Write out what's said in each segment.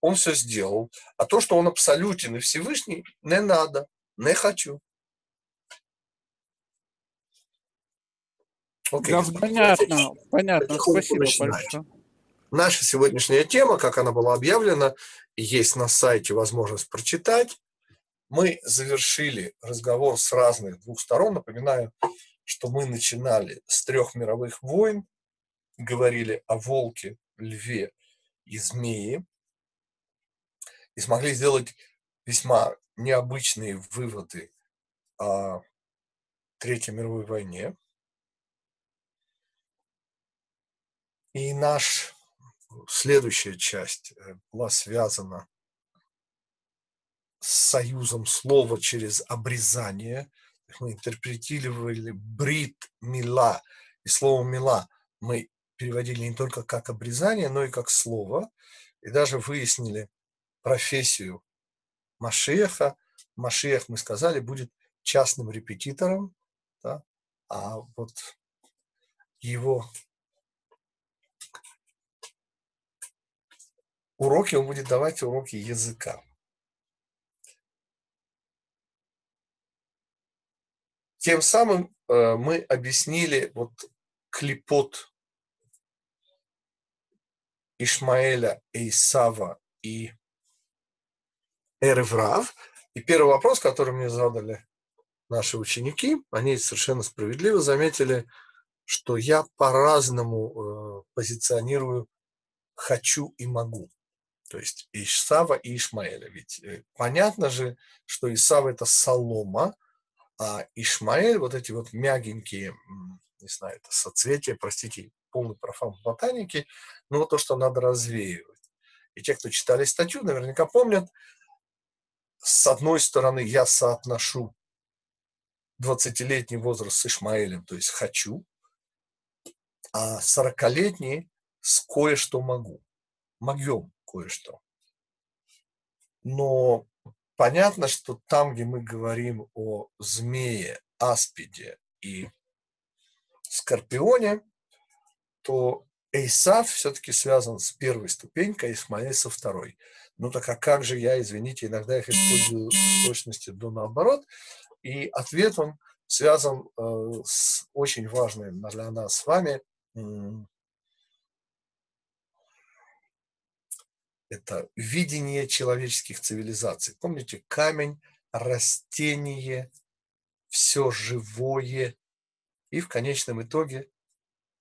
он все сделал. А то, что он абсолютен и Всевышний, не надо, не хочу. Окей, да, понятно, понятно. Спасибо большое. Наша сегодняшняя тема, как она была объявлена, есть на сайте возможность прочитать. Мы завершили разговор с разных двух сторон. Напоминаю, что мы начинали с трех мировых войн, говорили о волке, льве и змее, и смогли сделать весьма необычные выводы о Третьей мировой войне. И наш следующая часть э, была связана с союзом слова через обрезание. Мы интерпретировали брит мила. И слово мила мы переводили не только как обрезание, но и как слово. И даже выяснили профессию Машеха. Машех, мы сказали, будет частным репетитором, да? а вот его уроки, он будет давать уроки языка. Тем самым э, мы объяснили вот клепот Ишмаэля, Исава и Эреврав. И первый вопрос, который мне задали наши ученики, они совершенно справедливо заметили, что я по-разному э, позиционирую «хочу» и «могу». То есть Исава и Ишмаэля. Ведь э, понятно же, что Исава – это солома, а Ишмаэль – вот эти вот мягенькие, не знаю, это соцветия, простите, полный профан в ботанике, но вот то, что надо развеивать. И те, кто читали статью, наверняка помнят, с одной стороны, я соотношу 20-летний возраст с Ишмаэлем, то есть хочу, а 40-летний с кое-что могу. Могем кое-что. Но понятно, что там, где мы говорим о змее, аспиде и скорпионе, то Эйсав все-таки связан с первой ступенькой, Исмаэль со второй. Ну так а как же я, извините, иногда их использую в точности до наоборот. И ответ он связан э, с очень важным для нас с вами это видение человеческих цивилизаций. Помните, камень, растение, все живое и в конечном итоге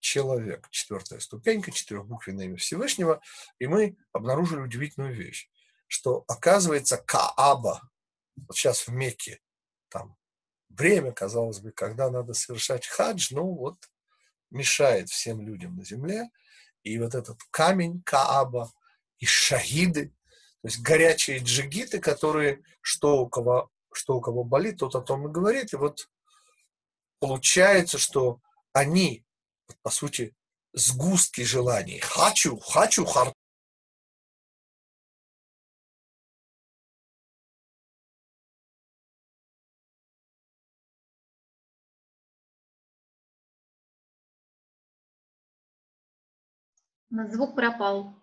человек. Четвертая ступенька, четырехбуквенное имя Всевышнего. И мы обнаружили удивительную вещь, что оказывается Кааба, вот сейчас в Мекке, там время, казалось бы, когда надо совершать хадж, ну вот мешает всем людям на земле. И вот этот камень Кааба и шахиды, то есть горячие джигиты, которые что у кого, что у кого болит, тот о том и говорит. И вот получается, что они по сути, сгустки желаний. Хочу, хочу, хар. Звук пропал.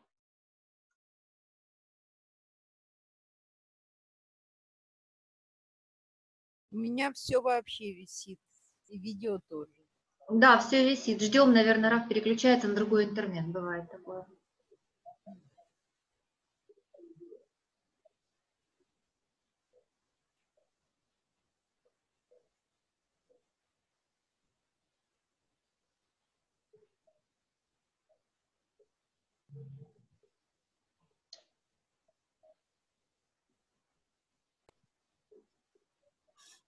У меня все вообще висит, и видео тоже. Да, все висит. Ждем, наверное, РАФ переключается на другой интернет. Бывает такое.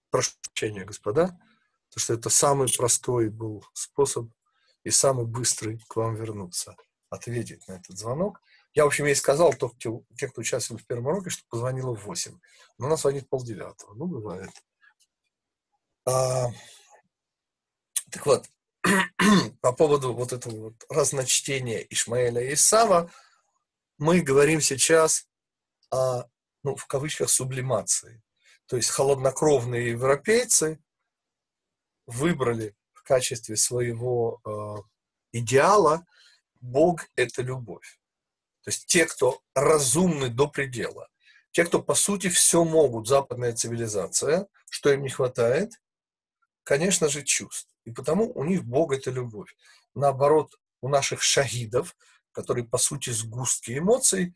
Прошу прощения, господа потому что это самый простой был способ и самый быстрый к вам вернуться, ответить на этот звонок. Я, в общем, ей сказал, то, те, те, кто участвовал в первом уроке, что позвонила в 8. Но она звонит полдевятого. Ну, бывает. А, так вот, по поводу вот этого вот разночтения Ишмаэля и Исава, мы говорим сейчас о, ну, в кавычках, сублимации. То есть холоднокровные европейцы выбрали в качестве своего э, идеала Бог – это любовь. То есть те, кто разумны до предела, те, кто по сути все могут, западная цивилизация, что им не хватает? Конечно же, чувств. И потому у них Бог – это любовь. Наоборот, у наших шахидов, которые по сути сгустки эмоций,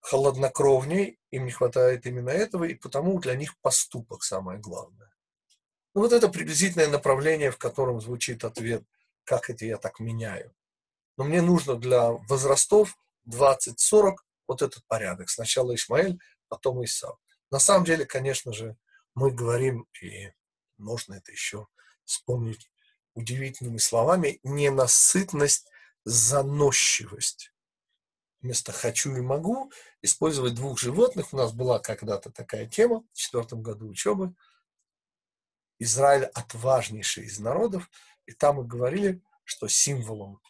холоднокровней, им не хватает именно этого, и потому для них поступок самое главное. Ну, вот это приблизительное направление, в котором звучит ответ, как это я так меняю. Но мне нужно для возрастов 20-40 вот этот порядок. Сначала Ишмаэль, потом Исав. На самом деле, конечно же, мы говорим, и можно это еще вспомнить удивительными словами, ненасытность, заносчивость. Вместо «хочу» и «могу» использовать двух животных. У нас была когда-то такая тема в четвертом году учебы. Израиль отважнейший из народов. И там мы говорили, что символом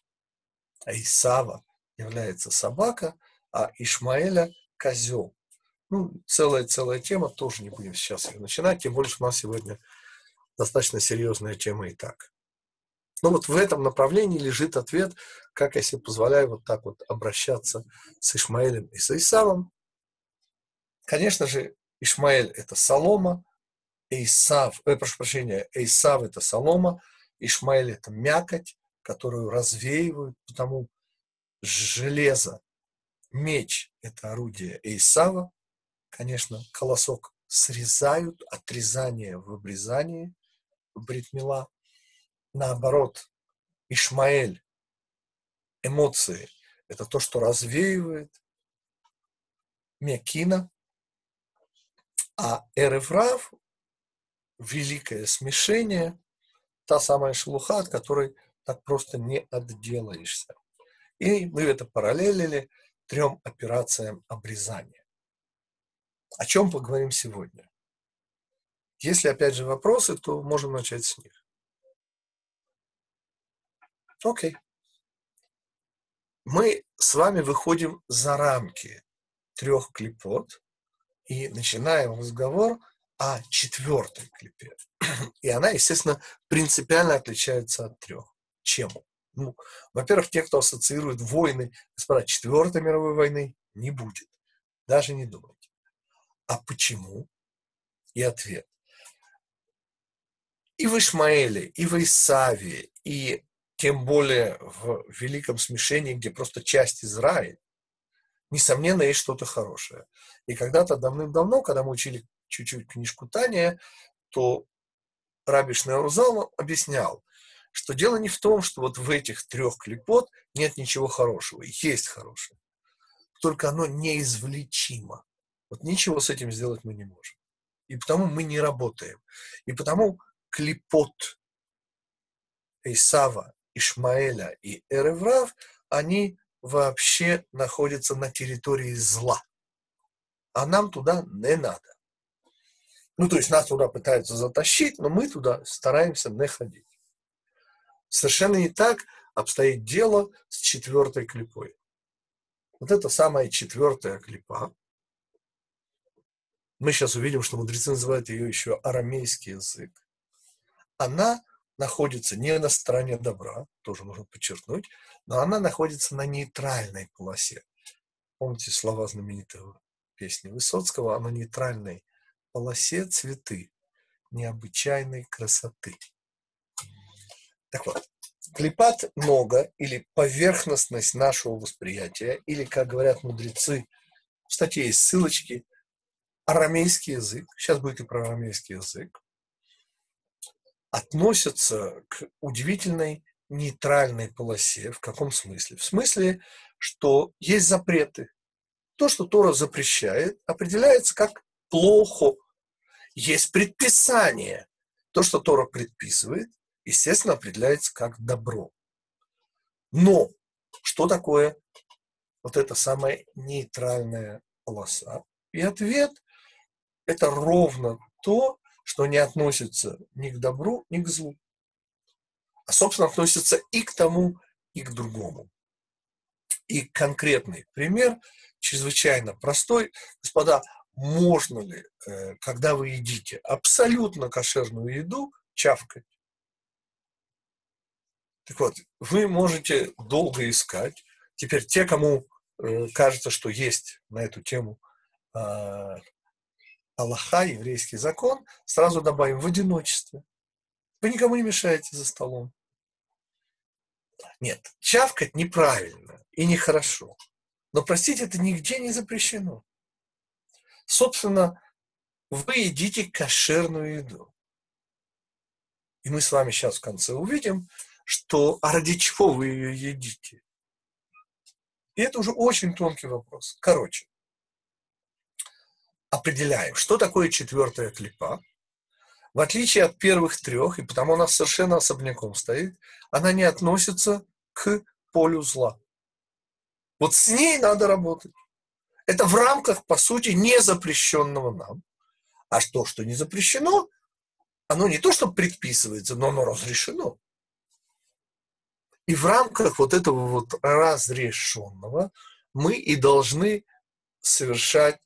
Исава является собака, а Ишмаэля – козел. Ну, целая-целая тема, тоже не будем сейчас ее начинать, тем более, что у нас сегодня достаточно серьезная тема и так. Но вот в этом направлении лежит ответ, как я себе позволяю вот так вот обращаться с Ишмаэлем и с Исавом. Конечно же, Ишмаэль – это солома, Исав, э, прошу прощения, Исав – это солома, Ишмаэль – это мякоть, которую развеивают, потому железо, меч – это орудие Исава, конечно, колосок срезают, отрезание в обрезании, бритмила. Наоборот, Ишмаэль, эмоции – это то, что развеивает, Мякина, а Эреврав – великое смешение, та самая шелуха, от которой так просто не отделаешься. И мы это параллелили трем операциям обрезания. О чем поговорим сегодня? Если опять же вопросы, то можем начать с них. Окей. Мы с вами выходим за рамки трех клипот и начинаем разговор о четвертой клипе. И она, естественно, принципиально отличается от трех. Чем? Ну, во-первых, те, кто ассоциирует войны, господа, Четвертой мировой войны не будет. Даже не думайте. А почему? И ответ. И в Ишмаэле, и в Исаве, и тем более в великом смешении, где просто часть Израиля, несомненно, есть что-то хорошее. И когда-то давным-давно, когда мы учили чуть-чуть книжку Тания, то Раби Шнеурзал объяснял, что дело не в том, что вот в этих трех клепот нет ничего хорошего. Есть хорошее. Только оно неизвлечимо. Вот ничего с этим сделать мы не можем. И потому мы не работаем. И потому клепот Исава, Ишмаэля и Эреврав, они вообще находятся на территории зла. А нам туда не надо. Ну, то есть нас туда пытаются затащить, но мы туда стараемся не ходить. Совершенно не так обстоит дело с четвертой клипой. Вот это самая четвертая клипа. Мы сейчас увидим, что мудрецы называют ее еще арамейский язык. Она находится не на стороне добра, тоже нужно подчеркнуть, но она находится на нейтральной полосе. Помните слова знаменитого песни Высоцкого? Она нейтральной полосе цветы необычайной красоты. Так вот, клепат много или поверхностность нашего восприятия, или, как говорят мудрецы, в статье есть ссылочки, арамейский язык, сейчас будет и про арамейский язык, относятся к удивительной нейтральной полосе. В каком смысле? В смысле, что есть запреты. То, что Тора запрещает, определяется как плохо. Есть предписание. То, что Тора предписывает, естественно, определяется как добро. Но что такое вот эта самая нейтральная полоса? И ответ – это ровно то, что не относится ни к добру, ни к злу. А, собственно, относится и к тому, и к другому. И конкретный пример, чрезвычайно простой. Господа, можно ли, э, когда вы едите абсолютно кошерную еду, чавкать? Так вот, вы можете долго искать. Теперь те, кому э, кажется, что есть на эту тему э, Аллаха, еврейский закон, сразу добавим в одиночестве. Вы никому не мешаете за столом. Нет, чавкать неправильно и нехорошо. Но, простите, это нигде не запрещено. Собственно, вы едите кошерную еду. И мы с вами сейчас в конце увидим, что а ради чего вы ее едите. И это уже очень тонкий вопрос. Короче, определяем, что такое четвертая клипа. В отличие от первых трех, и потому она совершенно особняком стоит, она не относится к полю зла. Вот с ней надо работать. Это в рамках, по сути, не запрещенного нам. А то, что не запрещено, оно не то, что предписывается, но оно разрешено. И в рамках вот этого вот разрешенного мы и должны совершать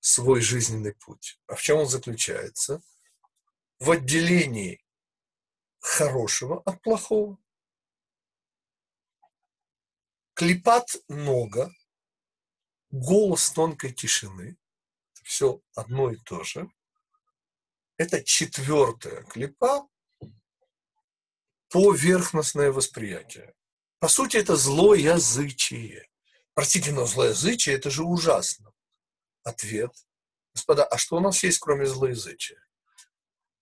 свой жизненный путь. А в чем он заключается? В отделении хорошего от плохого. Клепат много, голос тонкой тишины, все одно и то же. Это четвертая клепа, поверхностное восприятие. По сути, это злоязычие. Простите, но злоязычие – это же ужасно. Ответ. Господа, а что у нас есть, кроме злоязычия?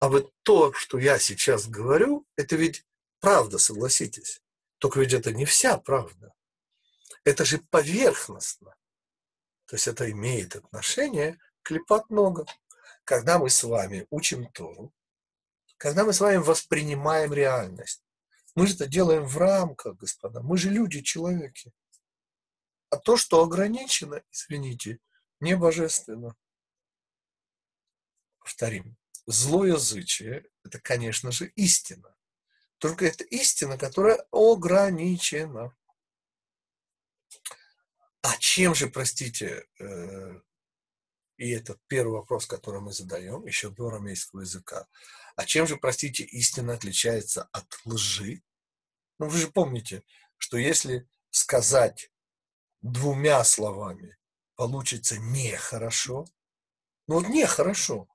А вот то, что я сейчас говорю, это ведь правда, согласитесь. Только ведь это не вся правда. Это же поверхностно. То есть это имеет отношение к липат нога. Когда мы с вами учим Тору, когда мы с вами воспринимаем реальность, мы же это делаем в рамках, господа. Мы же люди, человеки. А то, что ограничено, извините, не божественно. Повторим. Злоязычие – это, конечно же, истина. Только это истина, которая ограничена. А чем же, простите, э, и это первый вопрос, который мы задаем еще до арамейского языка, а чем же, простите, истина отличается от лжи? Ну, вы же помните, что если сказать двумя словами получится нехорошо, ну вот нехорошо.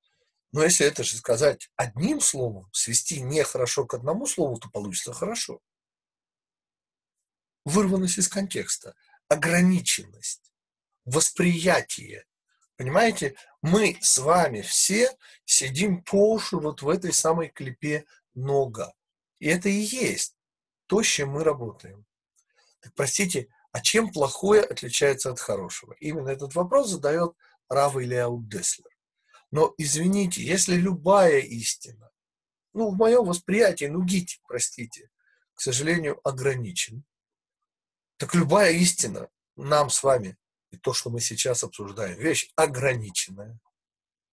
Но если это же сказать одним словом, свести нехорошо к одному слову, то получится хорошо. Вырванность из контекста, ограниченность, восприятие, Понимаете, мы с вами все сидим по уши вот в этой самой клепе нога. И это и есть то, с чем мы работаем. Так простите, а чем плохое отличается от хорошего? Именно этот вопрос задает Рав Ильяу Деслер. Но извините, если любая истина, ну, в моем восприятии, ну, гить, простите, к сожалению, ограничен, так любая истина нам с вами и то, что мы сейчас обсуждаем, вещь ограниченная.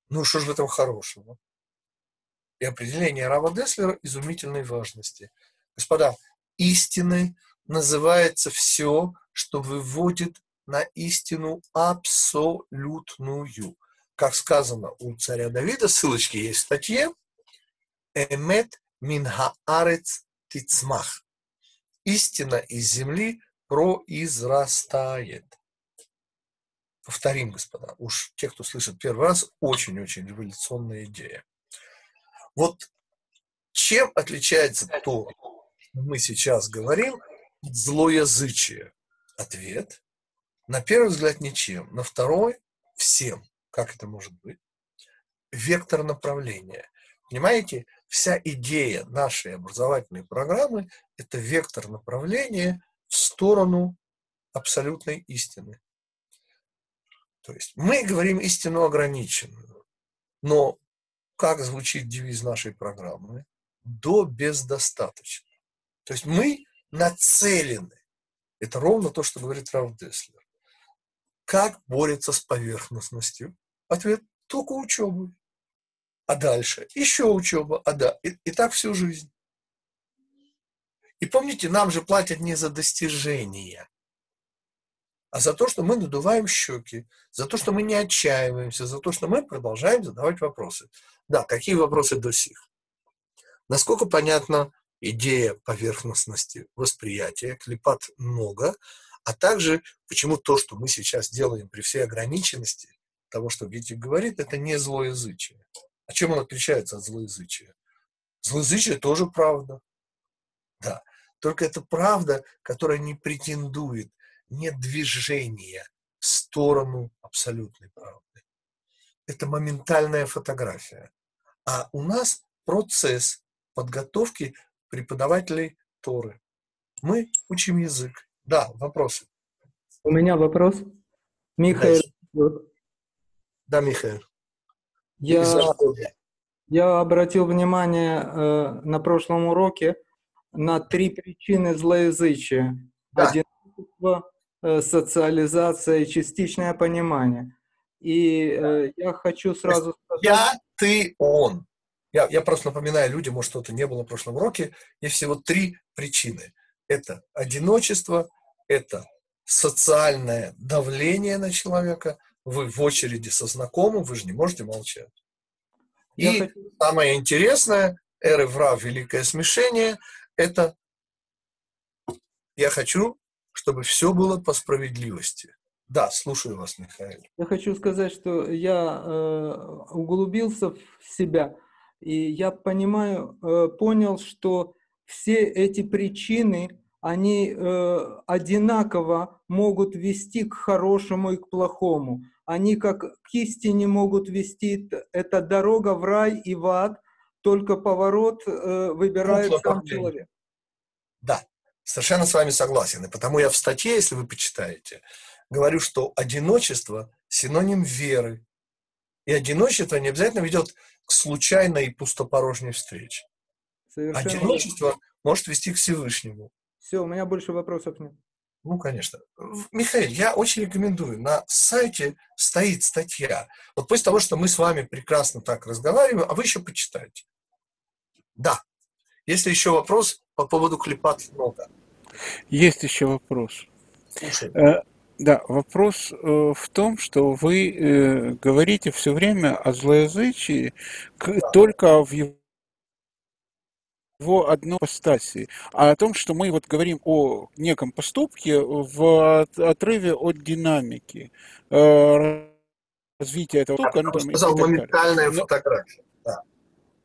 Ну что же в этом хорошего? И определение Рава Деслера изумительной важности. Господа, истиной называется все, что выводит на истину абсолютную. Как сказано у царя Давида, ссылочки есть в статье, «Эмет мин хаарец тицмах» – «Истина из земли произрастает». Повторим, господа, уж те, кто слышит первый раз, очень-очень революционная идея. Вот чем отличается то, что мы сейчас говорим, злоязычие? Ответ. На первый взгляд ничем, на второй – всем. Как это может быть? Вектор направления. Понимаете, вся идея нашей образовательной программы – это вектор направления сторону абсолютной истины. То есть мы говорим истину ограниченную, но как звучит девиз нашей программы? До бездостаточно. То есть мы нацелены. Это ровно то, что говорит Раф Деслер. Как борется с поверхностностью? Ответ – только учебой. А дальше еще учеба, а да, и, и так всю жизнь. И помните, нам же платят не за достижения, а за то, что мы надуваем щеки, за то, что мы не отчаиваемся, за то, что мы продолжаем задавать вопросы. Да, какие вопросы до сих? Насколько понятна идея поверхностности восприятия, клепат много, а также почему то, что мы сейчас делаем при всей ограниченности того, что Гетик говорит, это не злоязычие. А чем он отличается от злоязычия? Злоязычие тоже правда. Да. Только это правда, которая не претендует, нет движения в сторону абсолютной правды. Это моментальная фотография. А у нас процесс подготовки преподавателей Торы. Мы учим язык. Да, вопросы. У меня вопрос. Михаил. Да, Михаил. Я, я обратил внимание э, на прошлом уроке на три причины злоязычия. Да. Одиночество, э, социализация и частичное понимание. И э, я хочу сразу сказать... Я, ты, он. Я, я просто напоминаю людям, может, что-то не было в прошлом уроке. Есть всего три причины. Это одиночество, это социальное давление на человека, вы в очереди со знакомым, вы же не можете молчать. Я И хочу... самое интересное, эры врав, великое смешение, это я хочу, чтобы все было по справедливости. Да, слушаю вас, Михаил. Я хочу сказать, что я э, углубился в себя и я понимаю, э, понял, что все эти причины, они э, одинаково могут вести к хорошему и к плохому. Они как к истине могут вести, это дорога в рай и в ад, только поворот э, выбирает ну, сам человек. Да, совершенно с вами согласен. И потому я в статье, если вы почитаете, говорю, что одиночество – синоним веры. И одиночество не обязательно ведет к случайной и пустопорожней встрече. Совершенно Одиночество верно. может вести к Всевышнему. Все, у меня больше вопросов нет. Ну, конечно. Михаил, я очень рекомендую. На сайте стоит статья. Вот после того, что мы с вами прекрасно так разговариваем, а вы еще почитайте. Да. Если еще вопрос по поводу клипат много. Есть еще вопрос. Слушай. Э, да, вопрос э, в том, что вы э, говорите все время о злоязычии к, только в его его одной постаси, а о том, что мы вот говорим о неком поступке в отрыве от динамики э, развития этого поступка. Я ну, сказал, моментальная фотография. Да.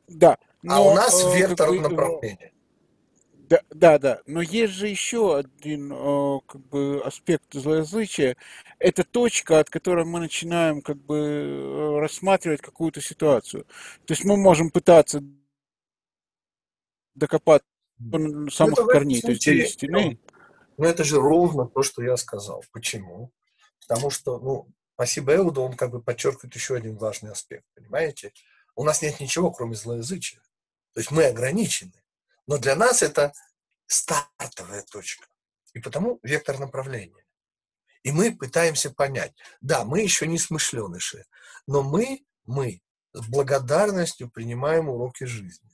да но, а у нас э, вектор как бы, направления. Да, да, да. Но есть же еще один как бы, аспект злоязычия. Это точка, от которой мы начинаем как бы э, рассматривать какую-то ситуацию. То есть мы можем пытаться докопаться до самых ну, корней, то есть истины. Ну, это же ровно то, что я сказал. Почему? Потому что, ну, спасибо Эуду, он как бы подчеркивает еще один важный аспект, понимаете? У нас нет ничего, кроме злоязычия. То есть мы ограничены. Но для нас это стартовая точка. И потому вектор направления. И мы пытаемся понять, да, мы еще не смышленыши, но мы, мы с благодарностью принимаем уроки жизни.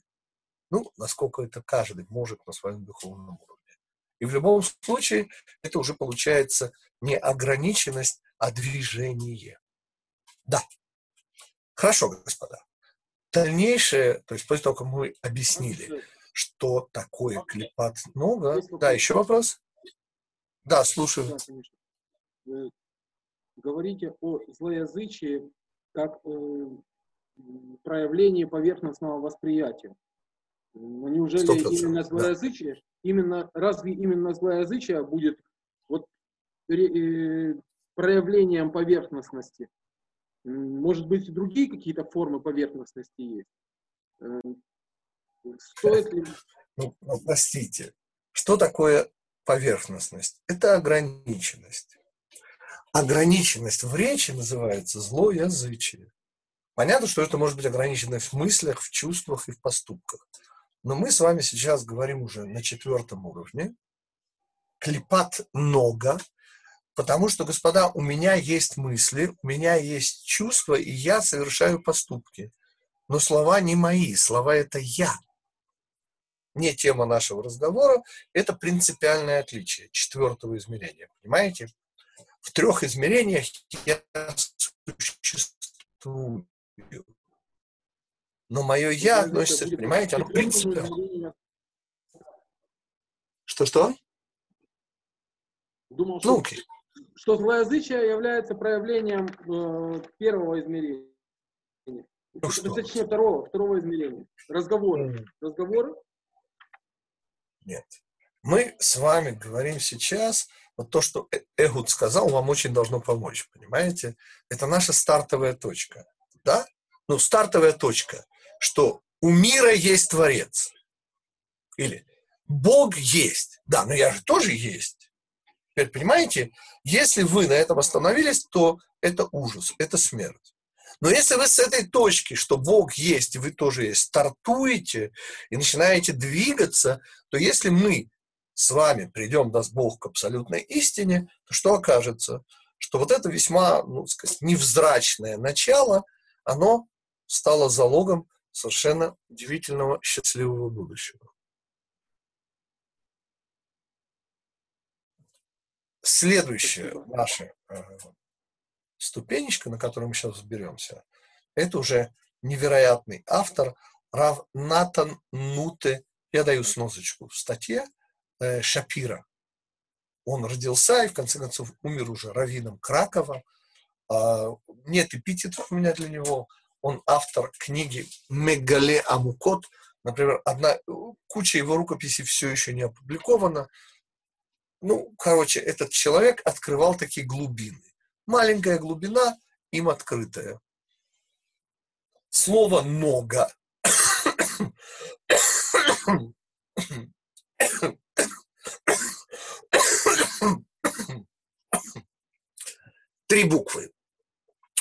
Ну, насколько это каждый может на своем духовном уровне. И в любом случае это уже получается не ограниченность, а движение. Да. Хорошо, господа. Дальнейшее, то есть после того, как мы объяснили, что такое клепат нога. Да, еще вопрос? Да, слушаю. Да. Вы говорите о злоязычии как э, проявлении поверхностного восприятия. Но неужели именно злоязычие, да. именно, разве именно злоязычие будет вот, э, проявлением поверхностности? Может быть, и другие какие-то формы поверхностности есть? Э, Стоит ли... Ну, ну, простите, что такое поверхностность? Это ограниченность. Ограниченность в речи называется злоязычие. Понятно, что это может быть ограниченность в мыслях, в чувствах и в поступках. Но мы с вами сейчас говорим уже на четвертом уровне. Клепат много, потому что, господа, у меня есть мысли, у меня есть чувства, и я совершаю поступки. Но слова не мои, слова это я не тема нашего разговора, это принципиальное отличие четвертого измерения. Понимаете? В трех измерениях я существую. Но мое «я» относится, понимаете, оно принципиально. Что-что? Думал, что, окей. Что злоязычие является проявлением э, первого измерения. Ну, что? Точнее, второго, второго измерения. Разговоры. Mm. Разговоры? Нет. Мы с вами говорим сейчас, вот то, что э, Эгуд сказал, вам очень должно помочь, понимаете? Это наша стартовая точка, да? Ну, стартовая точка, что у мира есть Творец. Или Бог есть. Да, но я же тоже есть. Теперь, понимаете, если вы на этом остановились, то это ужас, это смерть. Но если вы с этой точки, что Бог есть, и вы тоже есть, стартуете и начинаете двигаться, то если мы с вами придем, даст Бог, к абсолютной истине, то что окажется? Что вот это весьма, ну, сказать, невзрачное начало, оно стало залогом совершенно удивительного счастливого будущего. Следующая наша э, ступенечка, на которую мы сейчас взберемся, это уже невероятный автор Рав Натан Нуте, я даю сносочку в статье, э, Шапира. Он родился и, в конце концов, умер уже раввином Кракова. Э, нет эпитетов у меня для него. Он автор книги «Мегале Амукот». Например, одна, куча его рукописей все еще не опубликована. Ну, короче, этот человек открывал такие глубины маленькая глубина, им открытая. Слово «нога» Три буквы.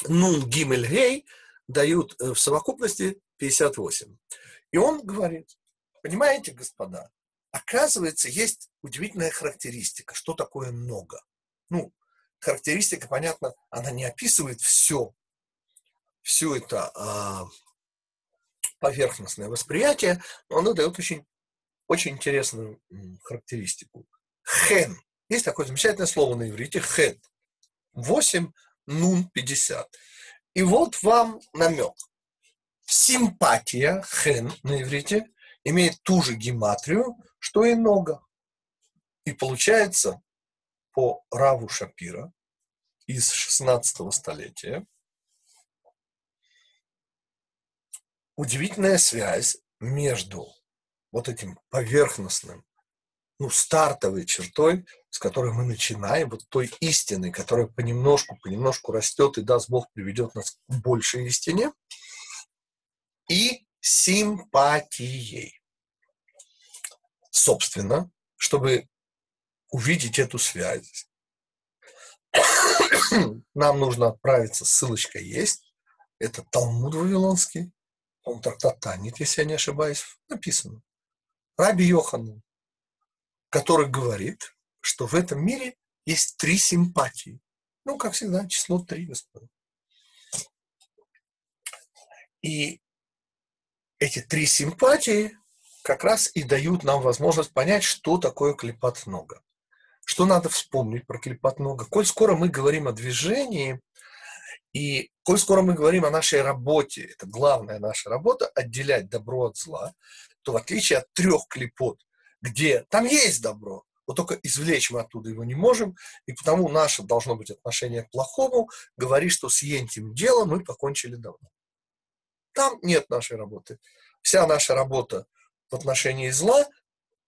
Нун, Гимель, Гей дают э, в совокупности 58. И он говорит, понимаете, господа, оказывается, есть удивительная характеристика, что такое много. Ну, характеристика, понятно, она не описывает все, все это а, поверхностное восприятие, но она дает очень, очень интересную характеристику. Хен. Есть такое замечательное слово на иврите хен. 8, нун, 50. И вот вам намек. Симпатия, хен на иврите, имеет ту же гематрию, что и нога. И получается по Раву Шапира из 16 столетия. Удивительная связь между вот этим поверхностным, ну, стартовой чертой, с которой мы начинаем, вот той истиной, которая понемножку, понемножку растет и, даст Бог, приведет нас к большей истине, и симпатией. Собственно, чтобы увидеть эту связь. Нам нужно отправиться, ссылочка есть. Это Талмуд Вавилонский, он трактат Танит, если я не ошибаюсь, написано. Раби Йохан, который говорит, что в этом мире есть три симпатии. Ну, как всегда, число три, господа. И эти три симпатии как раз и дают нам возможность понять, что такое клепат нога. Что надо вспомнить про клипат много? Коль скоро мы говорим о движении, и коль скоро мы говорим о нашей работе, это главная наша работа, отделять добро от зла, то в отличие от трех клипот, где там есть добро, вот только извлечь мы оттуда его не можем, и потому наше должно быть отношение к плохому, говорит, что с этим делом мы покончили давно. Там нет нашей работы. Вся наша работа в отношении зла,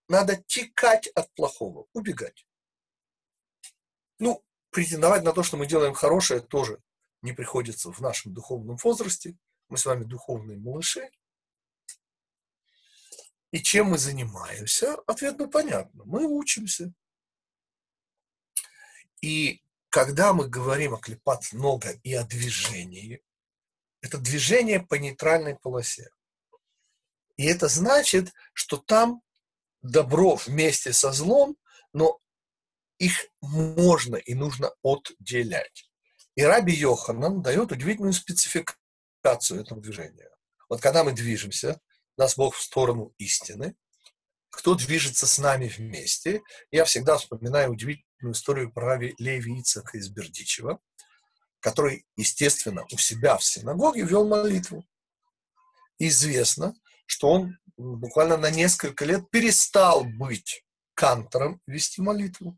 надо текать от плохого, убегать. Ну, претендовать на то, что мы делаем хорошее, тоже не приходится в нашем духовном возрасте. Мы с вами духовные малыши. И чем мы занимаемся? Ответ ну понятно. Мы учимся. И когда мы говорим о клепат много и о движении, это движение по нейтральной полосе. И это значит, что там добро вместе со злом, но их можно и нужно отделять. И Раби Йоханан дает удивительную спецификацию этого движения. Вот когда мы движемся, нас Бог в сторону истины, кто движется с нами вместе, я всегда вспоминаю удивительную историю про Раби Леви Ицака из Бердичева, который, естественно, у себя в синагоге вел молитву. известно, что он буквально на несколько лет перестал быть кантором вести молитву.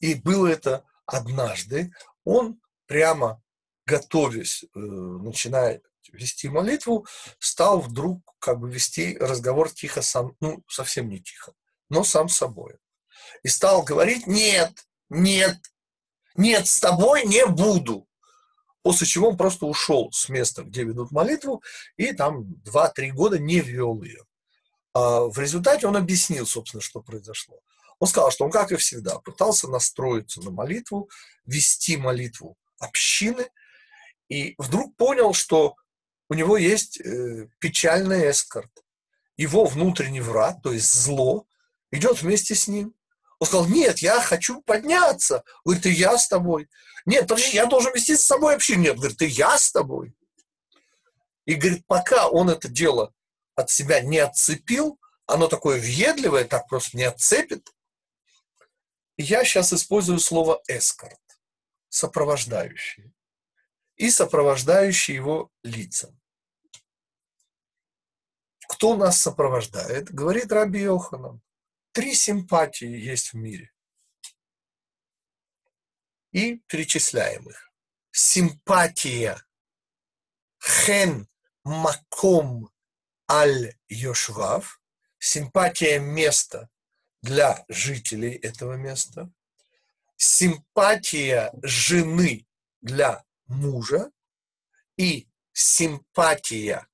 И было это однажды. Он прямо готовясь, э, начиная вести молитву, стал вдруг как бы вести разговор тихо сам, ну, совсем не тихо, но сам собой. И стал говорить, нет, нет, нет, с тобой не буду. После чего он просто ушел с места, где ведут молитву, и там 2-3 года не вел ее. А в результате он объяснил, собственно, что произошло. Он сказал, что он, как и всегда, пытался настроиться на молитву, вести молитву общины, и вдруг понял, что у него есть э, печальный эскорт. Его внутренний враг, то есть зло, идет вместе с ним. Он сказал, нет, я хочу подняться. Говорит, и я с тобой. Нет, подожди, я должен вести с собой общину. Нет, говорит, и я с тобой. И говорит, пока он это дело от себя не отцепил, оно такое въедливое, так просто не отцепит. Я сейчас использую слово эскорт, сопровождающий, и сопровождающий его лица. Кто нас сопровождает? Говорит Раби Йоханан. Три симпатии есть в мире. И перечисляем их. Симпатия. Хен маком аль йошвав. Симпатия места для жителей этого места. Симпатия жены для мужа. И симпатия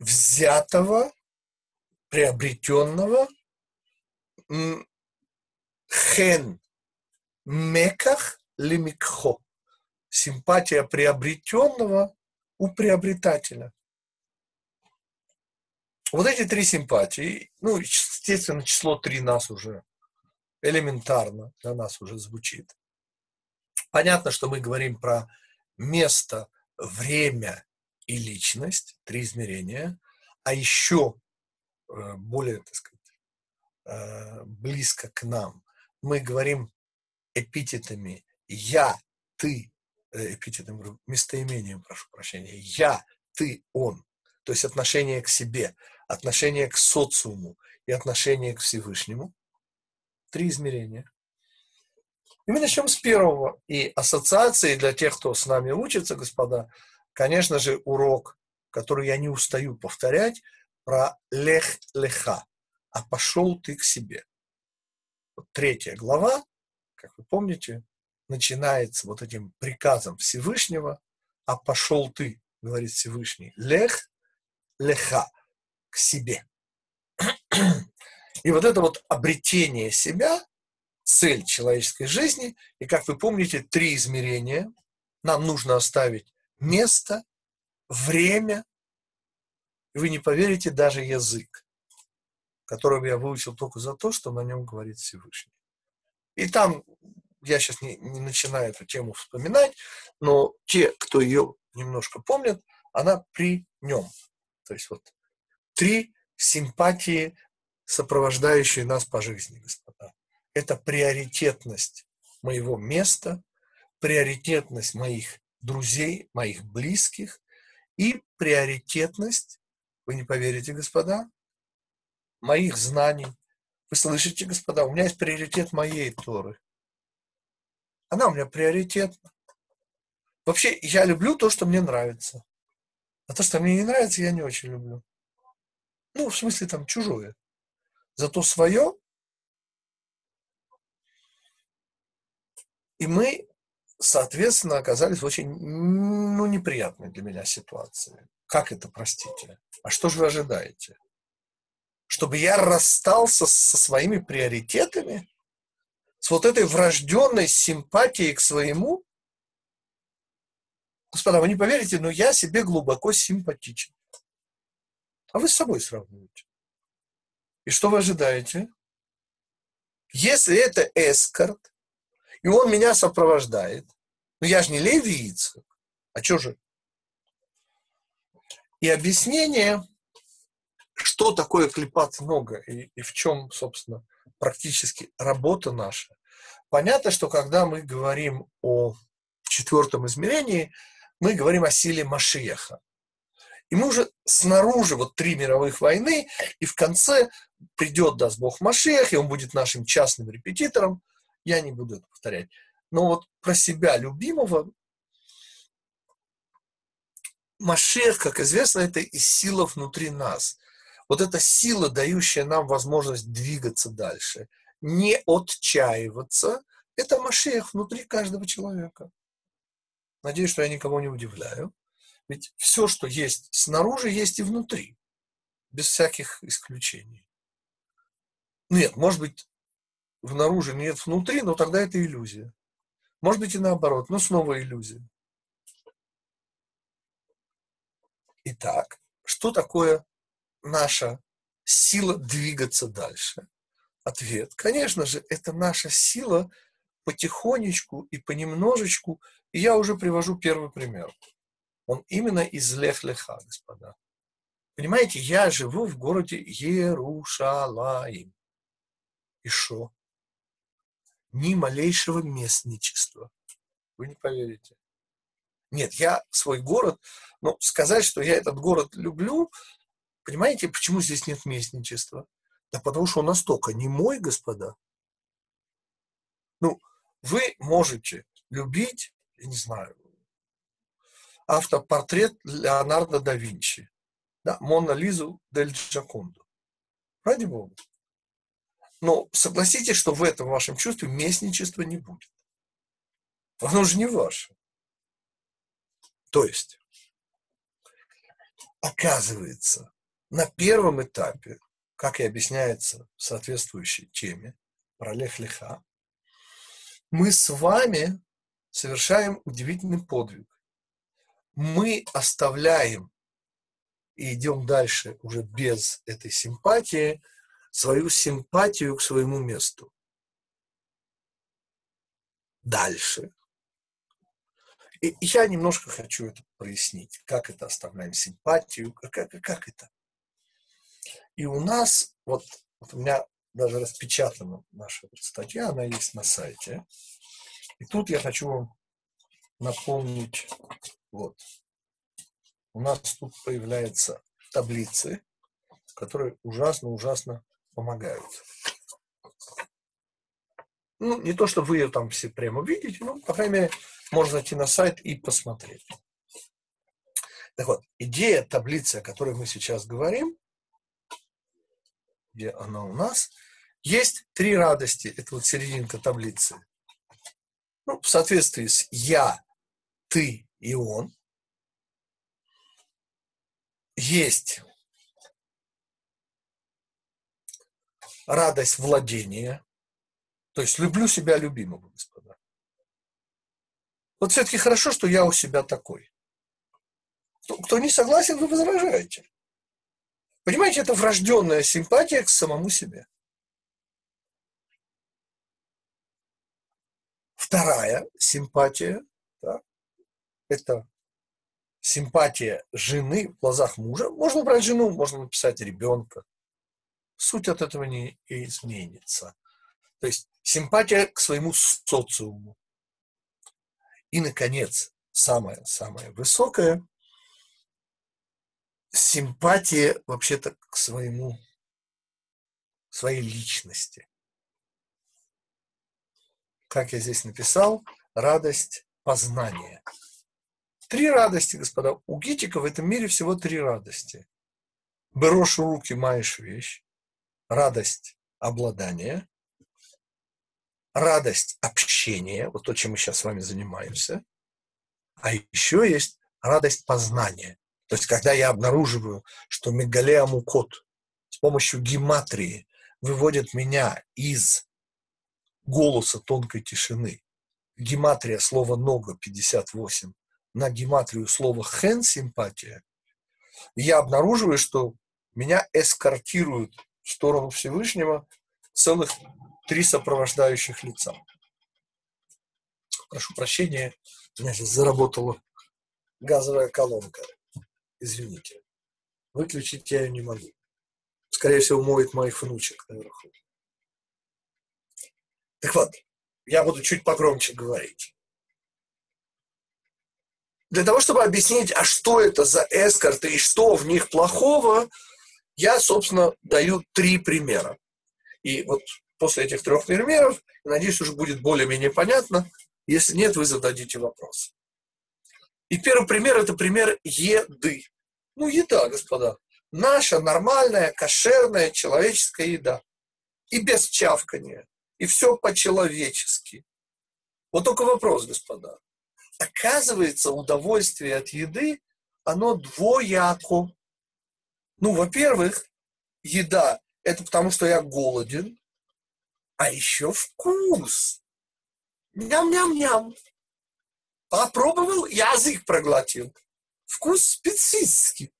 взятого, приобретенного, хен меках лимикхо. Симпатия приобретенного у приобретателя. Вот эти три симпатии, ну, естественно, число три нас уже элементарно для нас уже звучит. Понятно, что мы говорим про место, время и личность, три измерения, а еще более, так сказать, э, близко к нам мы говорим эпитетами «я», «ты», э, эпитетом, местоимением, прошу прощения, «я», «ты», «он», то есть отношение к себе, отношение к социуму и отношение к Всевышнему. Три измерения. И мы начнем с первого. И ассоциации для тех, кто с нами учится, господа, конечно же, урок, который я не устаю повторять, про лех леха, а пошел ты к себе. Вот третья глава, как вы помните, начинается вот этим приказом Всевышнего, а пошел ты, говорит Всевышний, лех леха, к себе. И вот это вот обретение себя, цель человеческой жизни, и, как вы помните, три измерения. Нам нужно оставить место, время, и вы не поверите, даже язык, которого я выучил только за то, что на нем говорит Всевышний. И там, я сейчас не, не начинаю эту тему вспоминать, но те, кто ее немножко помнят, она при нем. То есть вот три симпатии, сопровождающие нас по жизни, господа. Это приоритетность моего места, приоритетность моих друзей, моих близких и приоритетность, вы не поверите, господа, моих знаний. Вы слышите, господа, у меня есть приоритет моей Торы. Она у меня приоритетна. Вообще, я люблю то, что мне нравится. А то, что мне не нравится, я не очень люблю. Ну, в смысле, там, чужое. Зато свое. И мы соответственно, оказались очень ну, неприятной для меня ситуации. Как это, простите? А что же вы ожидаете? Чтобы я расстался со своими приоритетами? С вот этой врожденной симпатией к своему? Господа, вы не поверите, но я себе глубоко симпатичен. А вы с собой сравниваете. И что вы ожидаете? Если это эскорт, и он меня сопровождает. Ну я же не левиец. А что же? И объяснение, что такое клепать много и, и в чем, собственно, практически работа наша. Понятно, что когда мы говорим о четвертом измерении, мы говорим о силе Машиеха. И мы уже снаружи, вот три мировых войны, и в конце придет, даст Бог, Машех, и он будет нашим частным репетитором. Я не буду это повторять. Но вот про себя любимого Машех, как известно, это и сила внутри нас. Вот эта сила, дающая нам возможность двигаться дальше, не отчаиваться, это Машех внутри каждого человека. Надеюсь, что я никого не удивляю. Ведь все, что есть снаружи, есть и внутри, без всяких исключений. Нет, может быть, внаружи нет внутри, но тогда это иллюзия. Может быть и наоборот, но снова иллюзия. Итак, что такое наша сила двигаться дальше? Ответ, конечно же, это наша сила потихонечку и понемножечку, и я уже привожу первый пример. Он именно из Лех-Леха, господа. Понимаете, я живу в городе Ерушалаим. И что? Ни малейшего местничества. Вы не поверите. Нет, я свой город, но сказать, что я этот город люблю, понимаете, почему здесь нет местничества? Да потому что он настолько не мой, господа. Ну, вы можете любить, я не знаю, автопортрет Леонардо да Винчи, да, Мона Лизу дель Джакондо. Ради Бога. Но согласитесь, что в этом вашем чувстве местничества не будет. Оно же не ваше. То есть, оказывается, на первом этапе, как и объясняется в соответствующей теме про лех-леха, мы с вами совершаем удивительный подвиг. Мы оставляем и идем дальше уже без этой симпатии, свою симпатию к своему месту. Дальше и я немножко хочу это прояснить, как это оставляем симпатию, как, как, это. И у нас, вот, вот у меня даже распечатана наша статья, она есть на сайте. И тут я хочу вам напомнить, вот, у нас тут появляются таблицы, которые ужасно-ужасно помогают. Ну, не то, что вы ее там все прямо видите, но, по крайней мере, можно зайти на сайт и посмотреть. Так вот, идея таблицы, о которой мы сейчас говорим, где она у нас, есть три радости. Это вот серединка таблицы. Ну, в соответствии с «я», «ты» и «он». Есть радость владения, то есть люблю себя любимого, господа. Вот все-таки хорошо, что я у себя такой. Кто не согласен, вы возражаете. Понимаете, это врожденная симпатия к самому себе. Вторая симпатия да, это симпатия жены в глазах мужа. Можно брать жену, можно написать ребенка. Суть от этого не изменится. То есть симпатия к своему социуму. И, наконец, самое-самое высокое – симпатия вообще-то к своему, своей личности. Как я здесь написал, радость познания. Три радости, господа. У гитика в этом мире всего три радости. В руки, маешь вещь. Радость обладания радость общения, вот то, чем мы сейчас с вами занимаемся, а еще есть радость познания. То есть, когда я обнаруживаю, что Мегалея Мукот с помощью гематрии выводит меня из голоса тонкой тишины, гематрия слова «нога» 58, на гематрию слова «хен» симпатия, я обнаруживаю, что меня эскортируют в сторону Всевышнего целых три сопровождающих лица. Прошу прощения, у меня сейчас заработала газовая колонка. Извините. Выключить я ее не могу. Скорее всего, моет моих внучек наверху. Так вот, я буду чуть погромче говорить. Для того, чтобы объяснить, а что это за эскорты и что в них плохого, Я, собственно, даю три примера. И вот после этих трех примеров, надеюсь, уже будет более-менее понятно. Если нет, вы зададите вопрос. И первый пример – это пример еды. Ну, еда, господа. Наша нормальная, кошерная, человеческая еда. И без чавкания. И все по-человечески. Вот только вопрос, господа. Оказывается, удовольствие от еды, оно двояко. Ну, во-первых, еда – это потому, что я голоден, а еще вкус. Ням-ням-ням. Попробовал, язык проглотил. Вкус специфический.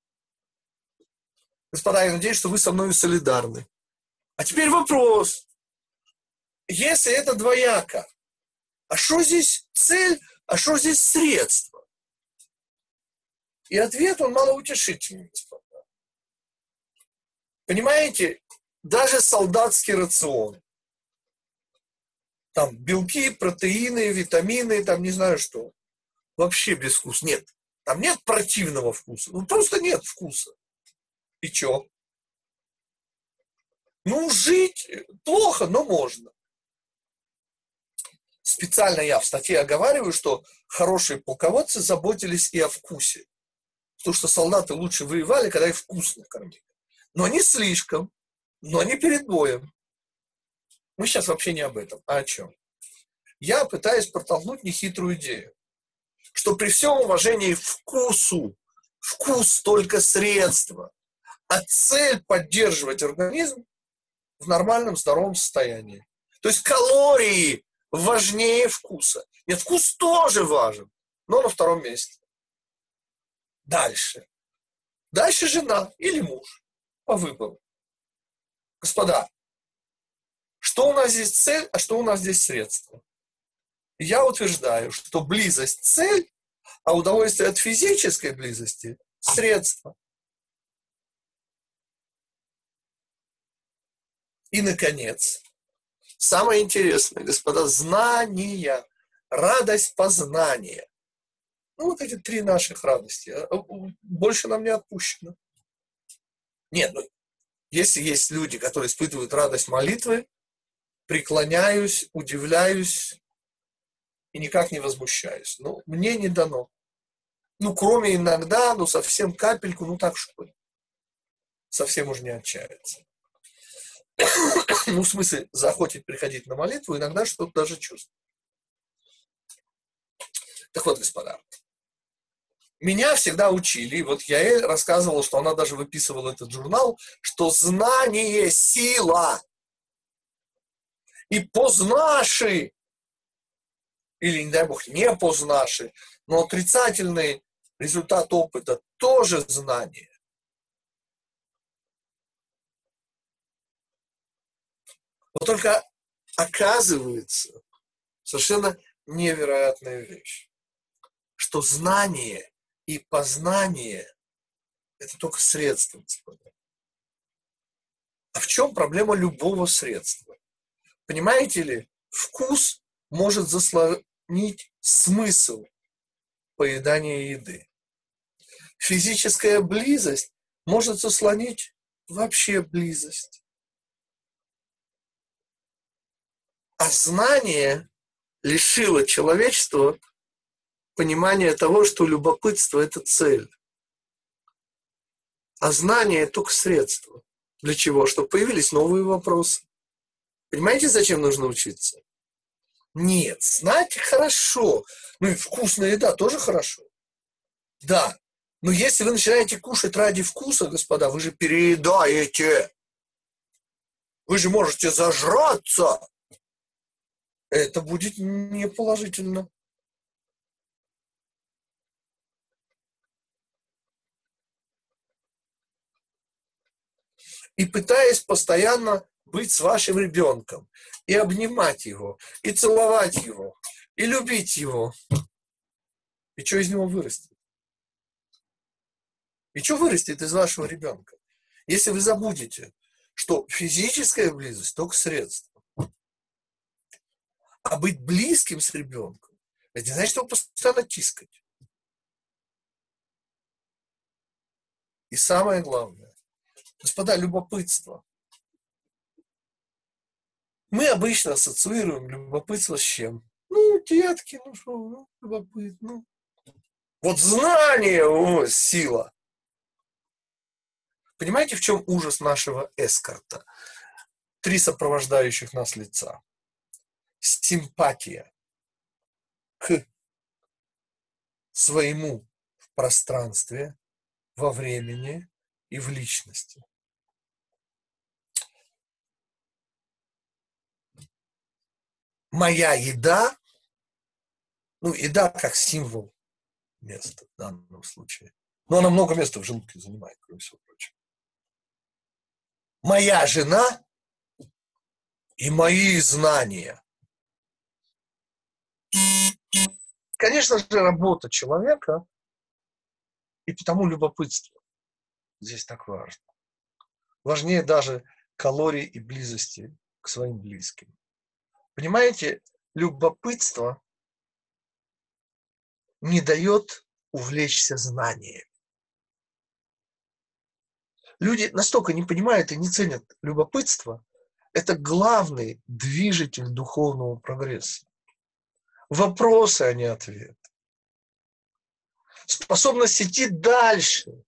Господа, я надеюсь, что вы со мной солидарны. А теперь вопрос. Если это двояко, а что здесь цель, а что здесь средство? И ответ, он малоутешительный, господа. Понимаете, даже солдатский рацион, там белки, протеины, витамины, там не знаю что, вообще без вкуса. Нет, там нет противного вкуса, ну просто нет вкуса. И чё? Ну, жить плохо, но можно. Специально я в статье оговариваю, что хорошие полководцы заботились и о вкусе. Потому что солдаты лучше воевали, когда их вкусно кормили. Но не слишком, но не перед боем. Мы сейчас вообще не об этом, а о чем? Я пытаюсь протолкнуть нехитрую идею, что при всем уважении вкусу, вкус только средство, а цель поддерживать организм в нормальном здоровом состоянии. То есть калории важнее вкуса. Нет, вкус тоже важен, но на втором месте. Дальше. Дальше жена или муж по выбору. Господа, что у нас здесь цель, а что у нас здесь средство? Я утверждаю, что близость – цель, а удовольствие от физической близости – средство. И, наконец, самое интересное, господа, знания, радость познания. Ну, вот эти три наших радости. А, больше нам не отпущено. Нет, ну, если есть люди, которые испытывают радость молитвы, преклоняюсь, удивляюсь и никак не возмущаюсь. Но мне не дано. Ну, кроме иногда, ну, совсем капельку, ну, так что совсем уже не отчаяться. ну, в смысле, захочет приходить на молитву, иногда что-то даже чувствует. Так вот, господа, меня всегда учили, вот я рассказывал, что она даже выписывала этот журнал, что знание – сила. И познаши, или, не дай бог, не познаши, но отрицательный результат опыта тоже знание. Вот только оказывается совершенно невероятная вещь, что знание и познание – это только средство, господа. А в чем проблема любого средства? Понимаете ли, вкус может заслонить смысл поедания еды. Физическая близость может заслонить вообще близость. А знание лишило человечества понимания того, что любопытство – это цель. А знание – только средство. Для чего? Чтобы появились новые вопросы. Понимаете, зачем нужно учиться? Нет, знать хорошо. Ну и вкусная еда тоже хорошо. Да. Но если вы начинаете кушать ради вкуса, господа, вы же переедаете. Вы же можете зажраться это будет неположительно. И пытаясь постоянно быть с вашим ребенком, и обнимать его, и целовать его, и любить его. И что из него вырастет? И что вырастет из вашего ребенка? Если вы забудете, что физическая близость только средство. А быть близким с ребенком, это не значит его постоянно тискать. И самое главное, Господа, любопытство. Мы обычно ассоциируем любопытство с чем? Ну, детки, ну что, ну, любопытно. Вот знание, о, сила. Понимаете, в чем ужас нашего эскорта? Три сопровождающих нас лица. Симпатия к своему в пространстве, во времени и в личности. Моя еда, ну, еда как символ места в данном случае. Но она много места в желудке занимает, кроме всего прочего. Моя жена и мои знания. Конечно же, работа человека и потому любопытство здесь так важно. Важнее даже калорий и близости к своим близким. Понимаете, любопытство не дает увлечься знанием. Люди настолько не понимают и не ценят любопытство, это главный движитель духовного прогресса. Вопросы, а не ответы. Способность идти дальше.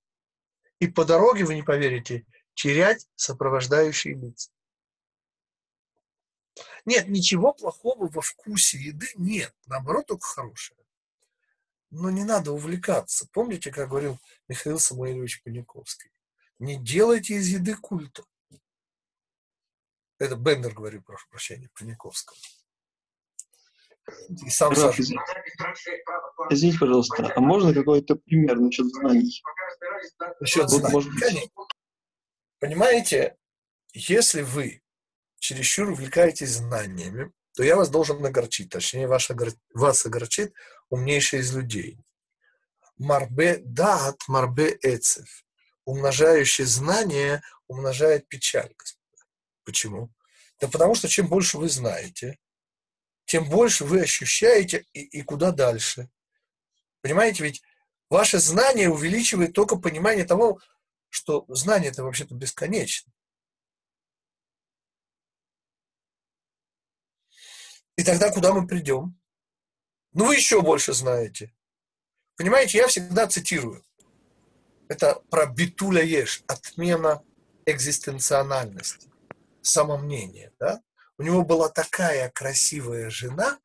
И по дороге, вы не поверите, терять сопровождающие лица. Нет, ничего плохого во вкусе еды нет. Наоборот, только хорошее. Но не надо увлекаться. Помните, как говорил Михаил Самуилович Паниковский? Не делайте из еды культа. Это Бендер говорит, прошу прощения, Паниковского. И сам Раф, Саша. Извините, пожалуйста, а можно какой-то пример насчет знаний? Насчет вот, знаний, может быть... Понимаете, если вы чересчур увлекаетесь знаниями, то я вас должен огорчить, точнее, вас, огор... вас огорчит умнейший из людей. Марбе дат, марбе эцев. Умножающий знание умножает печаль, господа. Почему? Да потому что чем больше вы знаете, тем больше вы ощущаете и, и куда дальше. Понимаете, ведь ваше знание увеличивает только понимание того, что знание это вообще-то бесконечно. И тогда куда мы придем? Ну, вы еще больше знаете. Понимаете, я всегда цитирую. Это про битуля еш, отмена экзистенциональности, самомнения. Да? У него была такая красивая жена,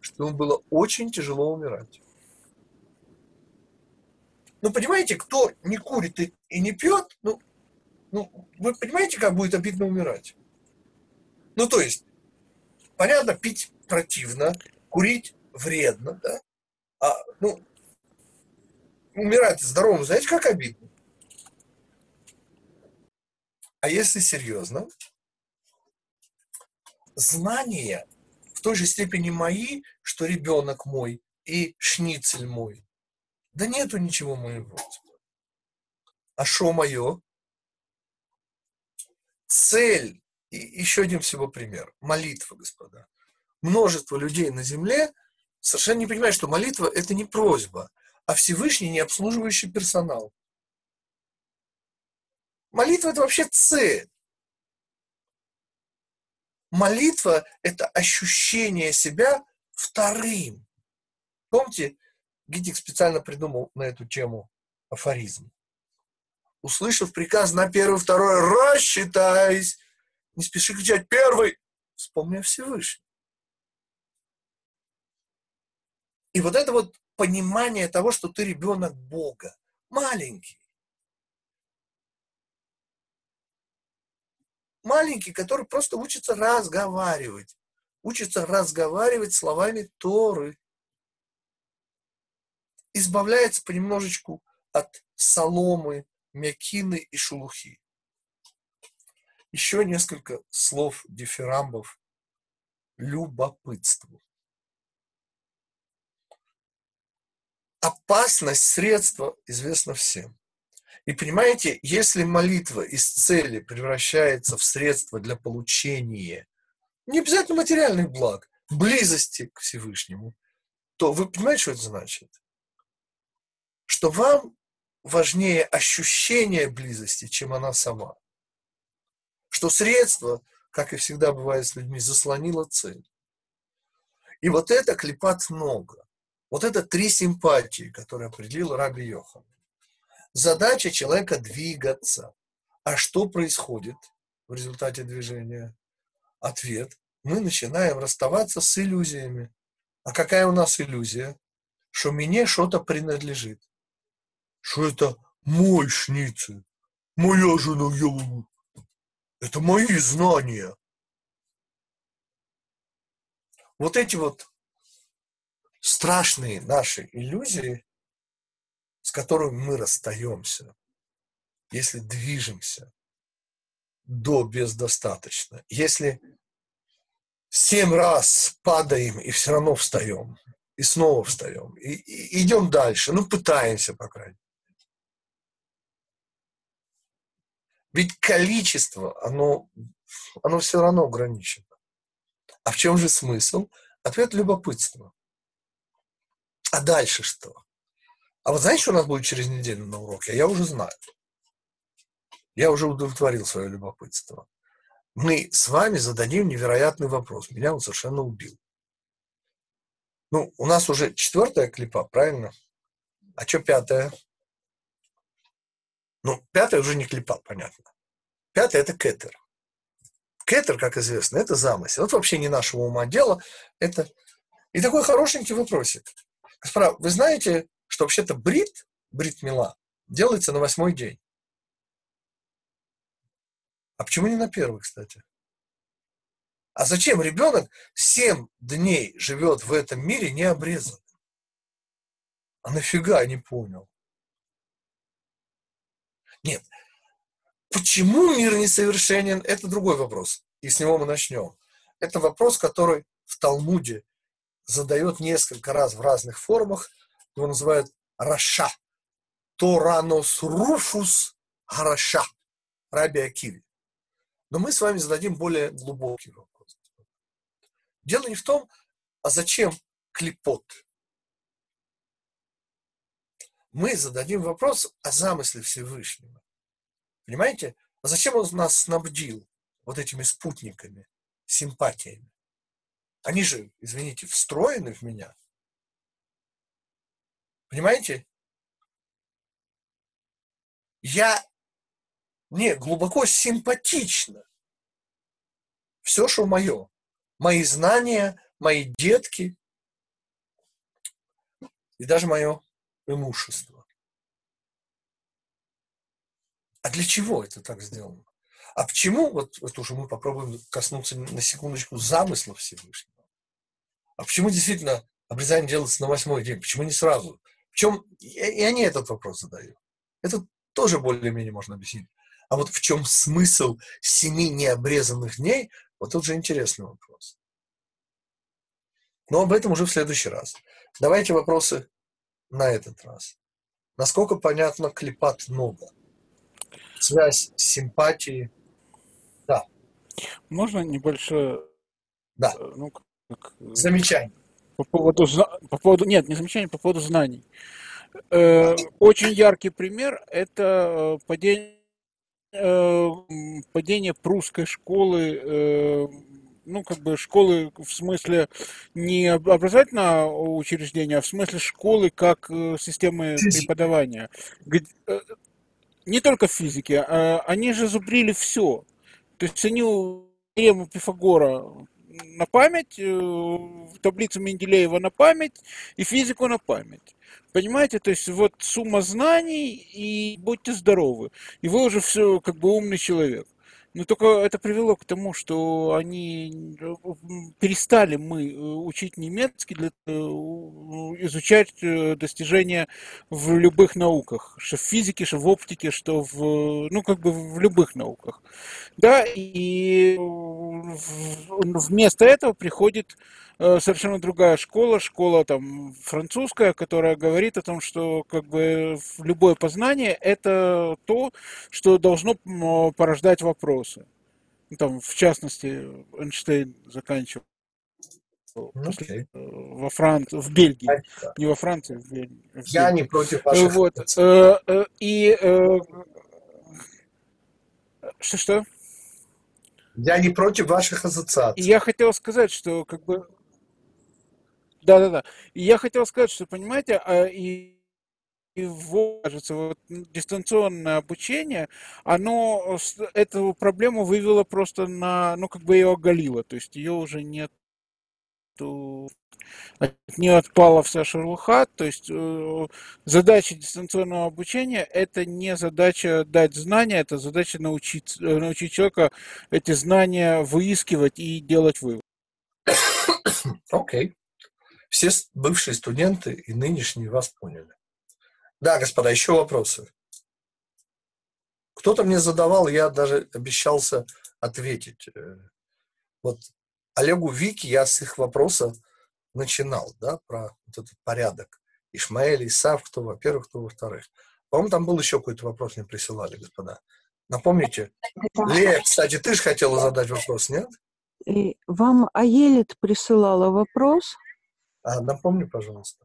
что ему было очень тяжело умирать. Ну, понимаете, кто не курит и, и не пьет, ну, ну, вы понимаете, как будет обидно умирать? Ну, то есть, понятно, пить противно, курить вредно, да? А, ну, умирать здоровым, знаете, как обидно? А если серьезно, знания в той же степени мои, что ребенок мой и шницель мой. Да нету ничего моего. А что мое? Цель, и еще один всего пример, молитва, господа. Множество людей на земле совершенно не понимают, что молитва – это не просьба, а Всевышний не обслуживающий персонал. Молитва – это вообще цель. Молитва – это ощущение себя вторым. Помните, Гитик специально придумал на эту тему афоризм. Услышав приказ на первый, второй, рассчитайся, не спеши кричать первый, вспомни о Всевышнем. И вот это вот понимание того, что ты ребенок Бога, маленький, маленький, который просто учится разговаривать. Учится разговаривать словами Торы. Избавляется понемножечку от соломы, мякины и шелухи. Еще несколько слов дифирамбов любопытству. Опасность средства известна всем. И понимаете, если молитва из цели превращается в средство для получения не обязательно материальных благ, близости к Всевышнему, то вы понимаете, что это значит? Что вам важнее ощущение близости, чем она сама. что средство, как и всегда бывает с людьми, заслонило цель. И вот это клепат много. Вот это три симпатии, которые определил Раби Йохан. Задача человека двигаться. А что происходит в результате движения? Ответ. Мы начинаем расставаться с иллюзиями. А какая у нас иллюзия? Что мне что-то принадлежит. Что это мой шницель, моя жена ела. Это мои знания. Вот эти вот страшные наши иллюзии, с которыми мы расстаемся, если движемся до бездостаточно, если семь раз падаем и все равно встаем, и снова встаем, и, и идем дальше, ну пытаемся, по крайней мере. Ведь количество, оно, оно все равно ограничено. А в чем же смысл? Ответ – любопытство. А дальше что? А вот знаете, что у нас будет через неделю на уроке? Я уже знаю. Я уже удовлетворил свое любопытство. Мы с вами зададим невероятный вопрос. Меня он совершенно убил. Ну, у нас уже четвертая клипа, правильно? А что пятая? Ну, пятая уже не клипа, понятно. Пятая – это кетер. Кетер, как известно, это замысел. Это вообще не нашего ума дело. Это... И такой хорошенький вопросик. Вы знаете, что вообще-то брит, брит мила, делается на восьмой день. А почему не на первый, кстати? А зачем ребенок семь дней живет в этом мире не обрезан? А нафига, не понял. Нет. Почему мир несовершенен, это другой вопрос. И с него мы начнем. Это вопрос, который в Талмуде задает несколько раз в разных формах. Его называют Раша. Торанос Руфус Хараша. Раби Акиви. Но мы с вами зададим более глубокий вопрос. Дело не в том, а зачем клепот. Мы зададим вопрос о замысле Всевышнего. Понимаете? А зачем он нас снабдил вот этими спутниками, симпатиями? Они же, извините, встроены в меня. Понимаете? Я мне глубоко симпатично. Все, что мое. Мои знания, мои детки и даже мое имущество. А для чего это так сделано? А почему, вот это уже мы попробуем коснуться на секундочку замысла Всевышнего. А почему действительно обрезание делается на восьмой день? Почему не сразу? В чем, и они этот вопрос задают. Это тоже более-менее можно объяснить. А вот в чем смысл семи необрезанных дней, вот тут же интересный вопрос. Но об этом уже в следующий раз. Давайте вопросы на этот раз. Насколько понятно клепат много? Связь симпатии. Да. Можно небольшое... Да. Э, ну, как... Э, замечание. По поводу, по поводу... Нет, не замечание, по поводу знаний. Э, очень яркий пример – это падение Э, падение прусской школы, э, ну, как бы школы в смысле не образовательного учреждения, а в смысле школы как э, системы преподавания. Не только в физике, а они же зубрили все. То есть они теорему Пифагора на память, таблицу Менделеева на память и физику на память. Понимаете, то есть вот сумма знаний и будьте здоровы. И вы уже все как бы умный человек. Но только это привело к тому, что они перестали мы э, учить немецкий для э, изучать э, достижения в любых науках, что в физике, что в оптике, что в ну как бы в любых науках, да, и вместо этого приходит совершенно другая школа, школа там французская, которая говорит о том, что как бы любое познание это то, что должно порождать вопросы. Ну, там, в частности, Эйнштейн заканчивал okay. Э, во Франции, в Бельгии, не во Франции, в Бельгии. Я не против ваших вот. Э, э, и что что? Я не против ваших ассоциаций. Я хотел сказать, что как бы... Да-да-да. Я хотел сказать, что, понимаете, а, и, и кажется, вот дистанционное обучение, оно эту проблему вывело просто на, ну, как бы ее оголило, то есть ее уже нет от нее отпала вся шелуха, то есть э, задача дистанционного обучения – это не задача дать знания, это задача научить, э, научить человека эти знания выискивать и делать вывод. Окей. Okay. Все бывшие студенты и нынешние вас поняли. Да, господа, еще вопросы. Кто-то мне задавал, я даже обещался ответить. Э, вот Олегу Вики я с их вопроса начинал, да, про вот этот порядок. Ишмаэль, Исав, кто во-первых, кто во-вторых. По-моему, там был еще какой-то вопрос, мне присылали, господа. Напомните. Лея, кстати, ты же хотела задать вопрос, нет? И вам Аелит присылала вопрос. А, напомни, пожалуйста.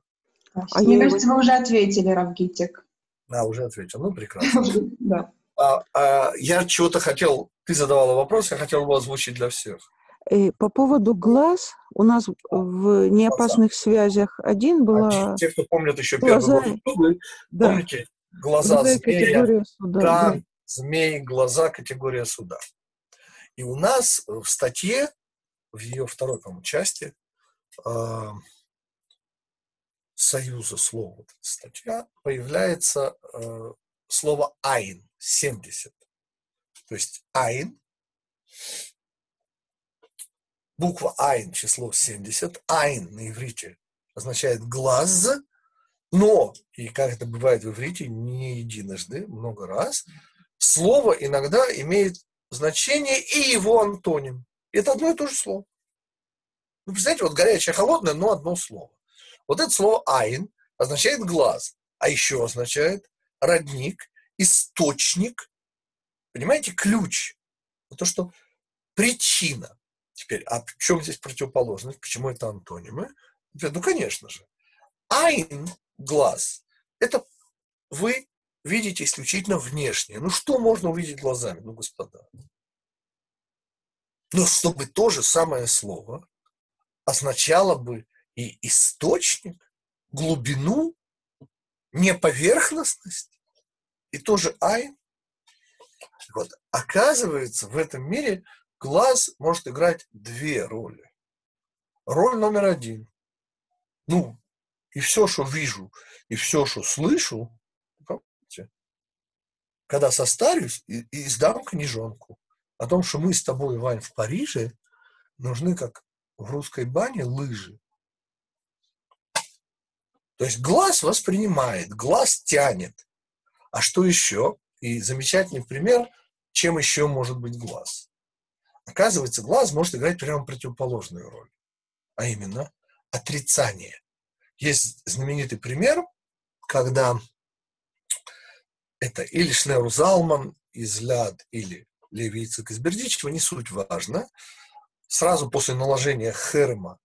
А Мне кажется, вы уже ответили, Равгитик. А, уже ответил. Ну, прекрасно. Да. А, а, я чего-то хотел, ты задавала вопрос, я хотел его озвучить для всех. И по поводу глаз, у нас в неопасных связях один была... А те, кто помнит еще глаза... первый год, да. помните, глаза глаза змея, суда, кан, да. змей, глаза, категория суда. И у нас в статье, в ее второй, по-моему, части, э, союза слова, вот статья, появляется э, слово «айн» 70. То есть «айн» буква Айн, число 70, Айн на иврите означает глаз, но, и как это бывает в иврите, не единожды, много раз, слово иногда имеет значение и его антоним. Это одно и то же слово. Ну, представляете, вот горячее, холодное, но одно слово. Вот это слово «айн» означает глаз, а еще означает родник, источник, понимаете, ключ. То, что причина. Теперь, а в чем здесь противоположность? Почему это антонимы? Ну, конечно же. Айн, глаз, это вы видите исключительно внешнее. Ну, что можно увидеть глазами, ну, господа? Но чтобы то же самое слово означало бы и источник, глубину, не поверхностность, и тоже айн. Вот, оказывается, в этом мире глаз может играть две роли. Роль номер один. Ну, и все, что вижу, и все, что слышу, помните, когда состарюсь, и, и издам книжонку о том, что мы с тобой, Вань, в Париже, нужны, как в русской бане, лыжи. То есть глаз воспринимает, глаз тянет. А что еще? И замечательный пример, чем еще может быть глаз. Оказывается, глаз может играть прямо противоположную роль, а именно отрицание. Есть знаменитый пример, когда это или Шнеру Залман из Ляд, или Леви Ицек из Бердичева, не суть важно, сразу после наложения Херма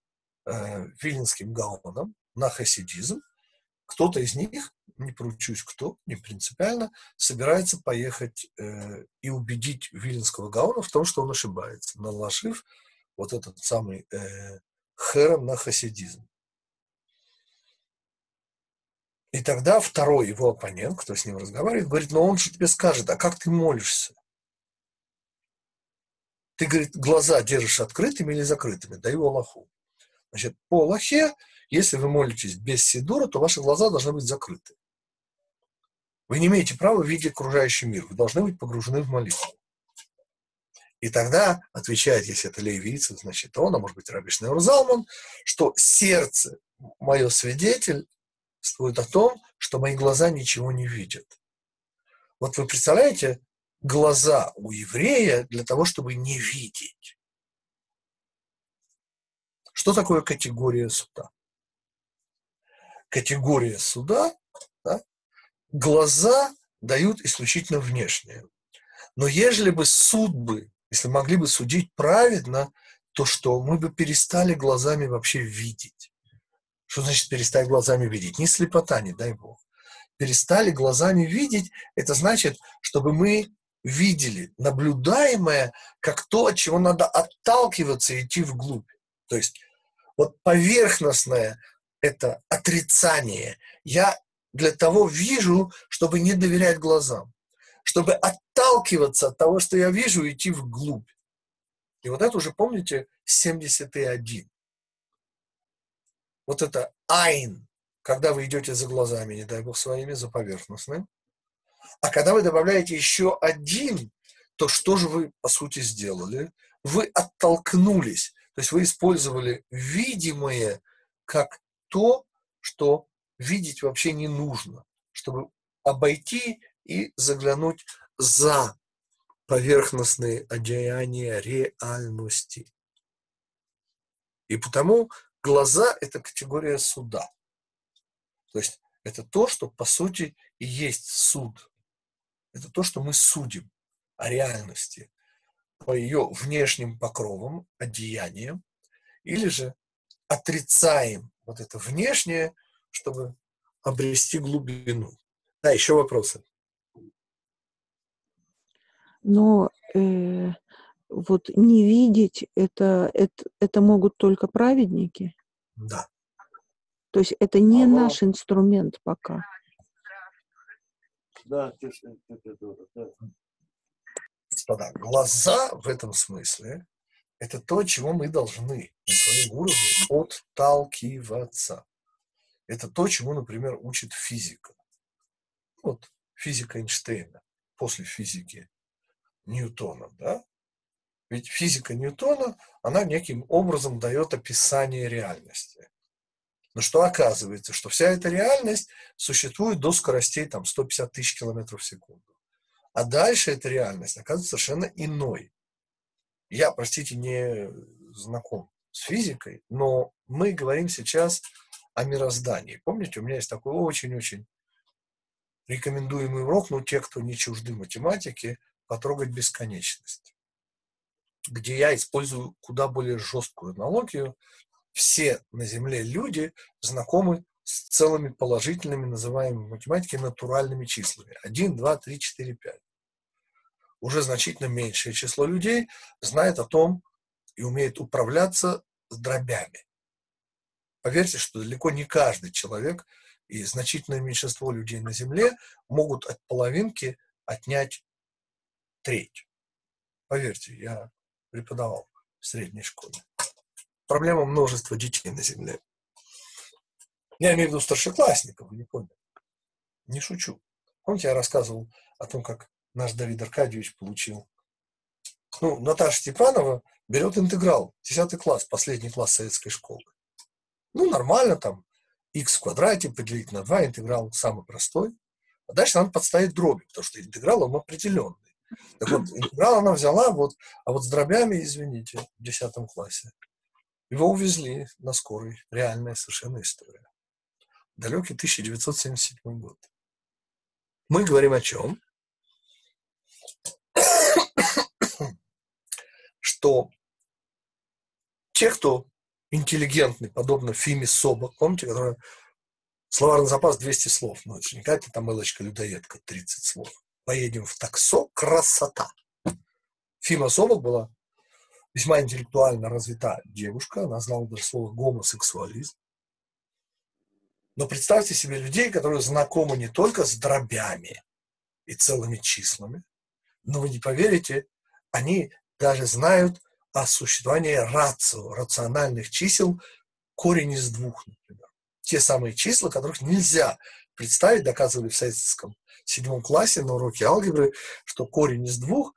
э, Вильнинским гаоном на хасидизм, кто-то из них не поручусь кто, не принципиально, собирается поехать э, и убедить Виленского Гауна в том, что он ошибается, наложив вот этот самый э, хером на хасидизм. И тогда второй его оппонент, кто с ним разговаривает, говорит, но он же тебе скажет, а как ты молишься? Ты, говорит, глаза держишь открытыми или закрытыми? Даю Аллаху. Значит, по Аллахе, если вы молитесь без Сидура, то ваши глаза должны быть закрыты. Вы не имеете права видеть окружающий мир. Вы должны быть погружены в молитву. И тогда отвечает, если это левица, значит он, а может быть Раби Шнeur Залман, что сердце, мое свидетель, свидетельствует о том, что мои глаза ничего не видят. Вот вы представляете, глаза у еврея для того, чтобы не видеть. Что такое категория суда? Категория суда да, глаза дают исключительно внешнее. Но ежели бы суд бы, если могли бы судить праведно, то что мы бы перестали глазами вообще видеть. Что значит перестать глазами видеть? Не слепота, не дай Бог. Перестали глазами видеть, это значит, чтобы мы видели наблюдаемое как то, от чего надо отталкиваться и идти вглубь. То есть вот поверхностное – это отрицание. Я для того вижу, чтобы не доверять глазам, чтобы отталкиваться от того, что я вижу, и идти вглубь. И вот это уже, помните, 71. Вот это айн, когда вы идете за глазами, не дай бог своими, за поверхностным. А когда вы добавляете еще один, то что же вы, по сути, сделали? Вы оттолкнулись. То есть вы использовали видимое как то, что видеть вообще не нужно, чтобы обойти и заглянуть за поверхностные одеяния реальности. И потому глаза – это категория суда. То есть это то, что по сути и есть суд. Это то, что мы судим о реальности по ее внешним покровам, одеяниям, или же отрицаем вот это внешнее, чтобы обрести глубину. Да, еще вопросы. Но э, вот не видеть это, это, это могут только праведники. Да. То есть это не Алло. наш инструмент пока. Да, Господа, глаза в этом смысле – это то, чего мы должны на своем уровне отталкиваться. Это то, чему, например, учит физика. Вот физика Эйнштейна после физики Ньютона, да? Ведь физика Ньютона, она неким образом дает описание реальности. Но что оказывается, что вся эта реальность существует до скоростей там, 150 тысяч километров в секунду. А дальше эта реальность оказывается совершенно иной. Я, простите, не знаком с физикой, но мы говорим сейчас о мироздании. Помните, у меня есть такой очень-очень рекомендуемый урок, ну, те, кто не чужды математики, потрогать бесконечность, где я использую куда более жесткую аналогию. Все на Земле люди знакомы с целыми положительными, называемыми в математике, натуральными числами. 1, 2, 3, 4, 5. Уже значительно меньшее число людей знает о том и умеет управляться с дробями. Поверьте, что далеко не каждый человек и значительное меньшинство людей на Земле могут от половинки отнять треть. Поверьте, я преподавал в средней школе. Проблема множества детей на Земле. Я имею в виду старшеклассников, не поняли. Не шучу. Помните, я рассказывал о том, как наш Давид Аркадьевич получил. Ну, Наташа Степанова берет интеграл, 10 класс, последний класс советской школы. Ну, нормально там, x в квадрате поделить на 2, интеграл самый простой. А дальше надо подставить дроби, потому что интеграл, он определенный. Так вот, интеграл она взяла, вот, а вот с дробями, извините, в 10 классе, его увезли на скорой. Реальная совершенно история. Далекий 1977 год. Мы говорим о чем? Что те, кто интеллигентный, подобно Фиме Собок, помните, которая словарный запас 200 слов, но это не какая-то там мелочка-людоедка, 30 слов. Поедем в таксо, красота. Фима Собок была весьма интеллектуально развита девушка, она знала даже слово гомосексуализм. Но представьте себе людей, которые знакомы не только с дробями и целыми числами, но вы не поверите, они даже знают о существовании рацио, рациональных чисел, корень из двух, например. Те самые числа, которых нельзя представить, доказывали в советском седьмом классе на уроке алгебры, что корень из двух,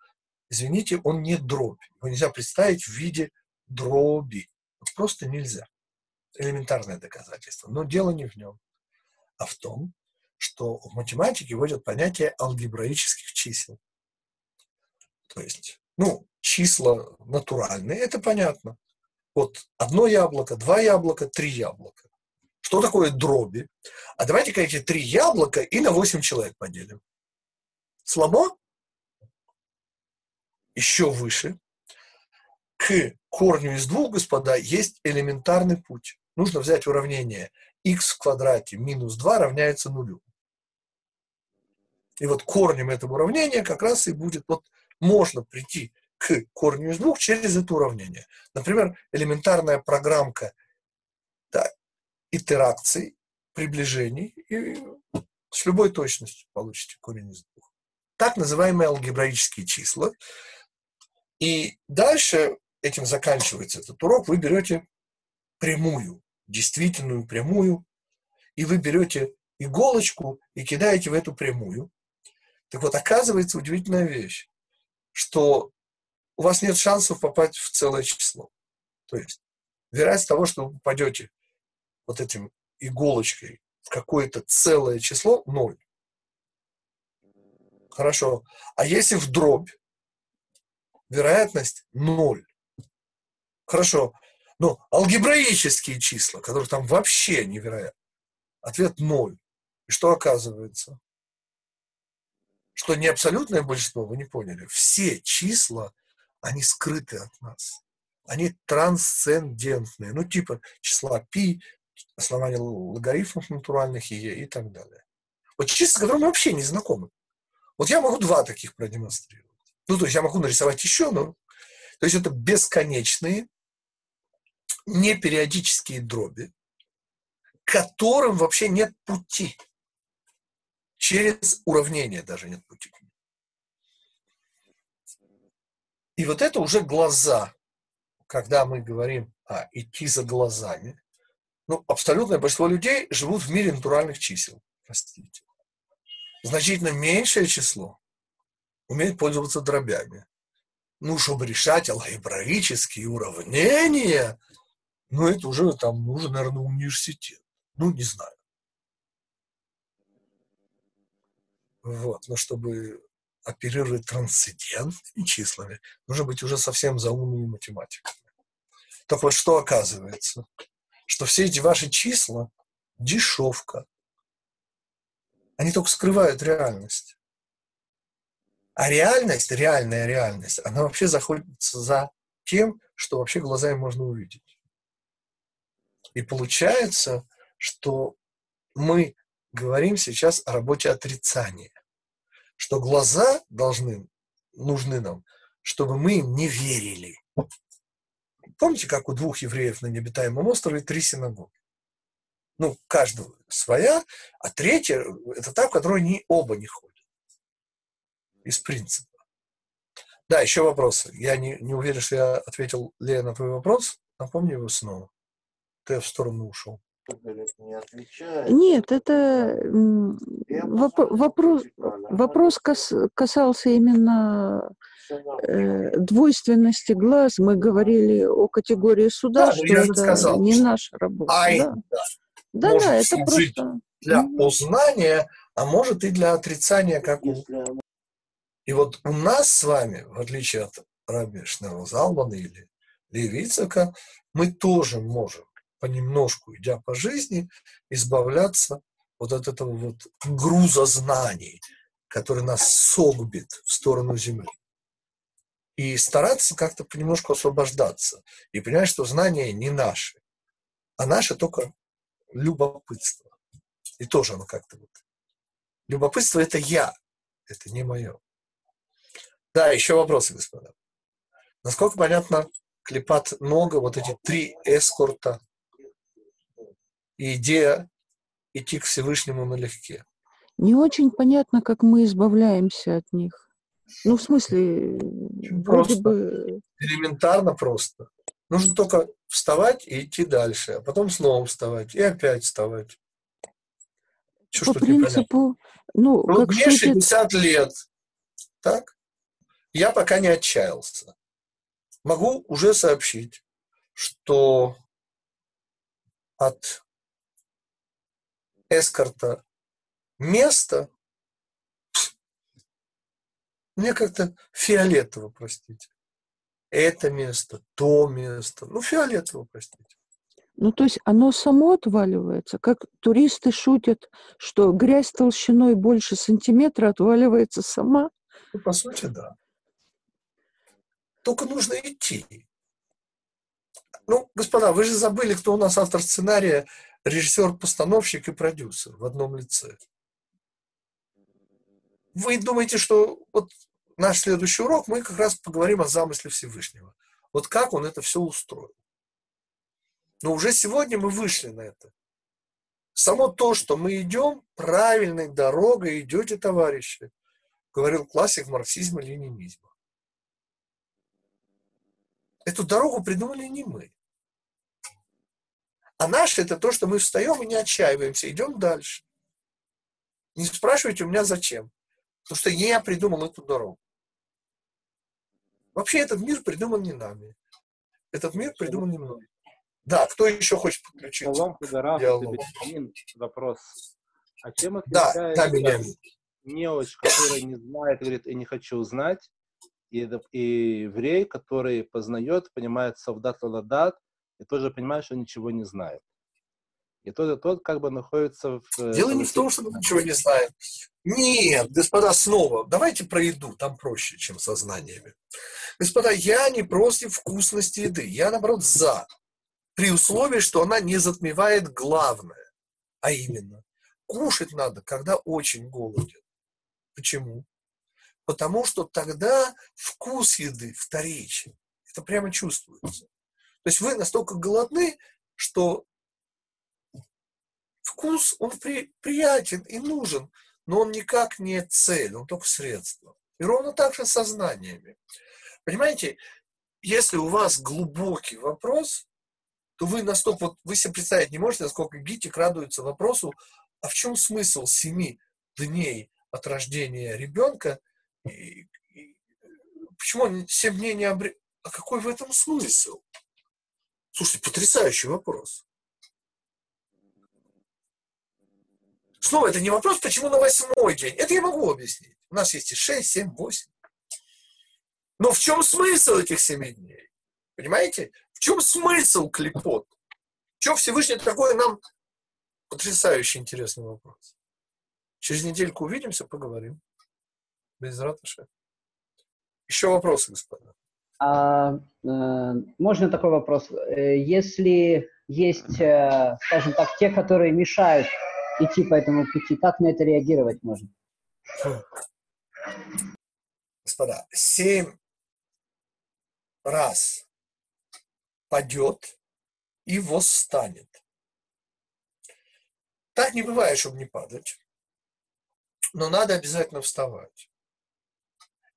извините, он не дробь. Его нельзя представить в виде дроби. Просто нельзя. Элементарное доказательство. Но дело не в нем, а в том, что в математике вводят понятие алгебраических чисел. То есть, ну, числа натуральные, это понятно. Вот одно яблоко, два яблока, три яблока. Что такое дроби? А давайте-ка эти три яблока и на восемь человек поделим. Слабо? Еще выше. К корню из двух, господа, есть элементарный путь. Нужно взять уравнение x в квадрате минус 2 равняется нулю. И вот корнем этого уравнения как раз и будет, вот можно прийти к корню из двух через это уравнение. Например, элементарная программка да, итераций, приближений, и с любой точностью получите корень из двух. Так называемые алгебраические числа. И дальше этим заканчивается этот урок. Вы берете прямую, действительную прямую, и вы берете иголочку и кидаете в эту прямую. Так вот, оказывается удивительная вещь, что у вас нет шансов попасть в целое число. То есть вероятность того, что вы попадете вот этим иголочкой в какое-то целое число, ноль. Хорошо. А если в дробь, вероятность ноль. Хорошо. Но алгебраические числа, которые там вообще невероятны, ответ ноль. И что оказывается? Что не абсолютное большинство, вы не поняли, все числа, они скрыты от нас. Они трансцендентные. Ну, типа числа π, основания логарифмов натуральных и, и так далее. Вот числа, с которыми мы вообще не знакомы. Вот я могу два таких продемонстрировать. Ну, то есть я могу нарисовать еще, но... То есть это бесконечные, непериодические дроби, которым вообще нет пути. Через уравнение даже нет пути. И вот это уже глаза, когда мы говорим о идти за глазами. Ну, абсолютное большинство людей живут в мире натуральных чисел, простите. Значительно меньшее число умеет пользоваться дробями. Ну, чтобы решать алгебраические уравнения, ну, это уже там нужен, наверное, университет. Ну, не знаю. Вот, но чтобы оперировать трансцендентными числами, нужно быть уже совсем заумными математиками. Так вот, что оказывается? Что все эти ваши числа – дешевка. Они только скрывают реальность. А реальность, реальная реальность, она вообще заходится за тем, что вообще глазами можно увидеть. И получается, что мы говорим сейчас о работе отрицания, что глаза должны, нужны нам, чтобы мы им не верили. Помните, как у двух евреев на необитаемом острове три синагоги? Ну, каждого своя, а третья – это та, в которой они оба не ходят. Из принципа. Да, еще вопросы. Я не, не уверен, что я ответил, Лея, на твой вопрос. Напомни его снова. Ты в сторону ушел Нет, это воп- вопрос, вопрос кас, касался именно э, двойственности глаз. Мы говорили о категории суда, да, что это сказал, не наша работа. Ай, да, да, да, да это просто... Для познания, а может и для отрицания, как у... И вот у нас с вами, в отличие от Раби Шнерозалмана или Левицака, мы тоже можем понемножку, идя по жизни, избавляться вот от этого вот груза знаний, который нас согбит в сторону Земли. И стараться как-то понемножку освобождаться. И понять, что знания не наши, а наше только любопытство. И тоже оно как-то вот. Любопытство – это я, это не мое. Да, еще вопросы, господа. Насколько понятно, клепат много, вот эти три эскорта и идея идти к Всевышнему налегке. Не очень понятно, как мы избавляемся от них. Ну, в смысле, просто. бы... Элементарно просто. Нужно только вставать и идти дальше, а потом снова вставать и опять вставать. Что, По принципу, ну, ну как мне 60 лет, так? Я пока не отчаялся. Могу уже сообщить, что от эскорта место, мне как-то фиолетово, простите. Это место, то место. Ну, фиолетово, простите. Ну, то есть оно само отваливается, как туристы шутят, что грязь толщиной больше сантиметра отваливается сама. Ну, по сути, да. Только нужно идти. Ну, господа, вы же забыли, кто у нас автор сценария режиссер-постановщик и продюсер в одном лице. вы думаете, что вот наш следующий урок, мы как раз поговорим о замысле Всевышнего. Вот как он это все устроил. Но уже сегодня мы вышли на это. Само то, что мы идем правильной дорогой, идете, товарищи, говорил классик марксизма-ленинизма. Эту дорогу придумали не мы. А наше это то, что мы встаем и не отчаиваемся, идем дальше. Не спрашивайте у меня зачем. Потому что я придумал эту дорогу. Вообще этот мир придуман не нами. Этот мир придуман не мной. Да, кто еще хочет подключиться? Шалом, Федорав, один вопрос. А чем отличается да, да, неуч, который не знает, говорит, я не хочу знать, и, и еврей, который познает, понимает совдат ладат, и тоже понимает, что ничего не знает. И тот, и тот как бы находится в... Э, Дело не в том, что мы ничего не знаем. Нет, господа, снова, давайте про еду, там проще, чем со знаниями. Господа, я не против вкусности еды, я, наоборот, за. При условии, что она не затмевает главное, а именно, кушать надо, когда очень голоден. Почему? Потому что тогда вкус еды вторичен. Это прямо чувствуется. То есть вы настолько голодны, что вкус, он при, приятен и нужен, но он никак не цель, он только средство. И ровно так же со знаниями. Понимаете, если у вас глубокий вопрос, то вы настолько, вот вы себе представить не можете, насколько Гитик радуется вопросу, а в чем смысл семи дней от рождения ребенка? И, и, почему семь дней не обрел? А какой в этом смысл? Слушайте, потрясающий вопрос. Снова, это не вопрос, почему на восьмой день. Это я могу объяснить. У нас есть и шесть, семь, восемь. Но в чем смысл этих семи дней? Понимаете? В чем смысл клепот? В чем Всевышний такой нам потрясающе интересный вопрос? Через недельку увидимся, поговорим. Без ратыша. Еще вопросы, господа. А, э, можно такой вопрос? Э, если есть, э, скажем так, те, которые мешают идти по этому пути? Как на это реагировать можно? Господа, семь раз падет и восстанет. Так не бывает, чтобы не падать. Но надо обязательно вставать.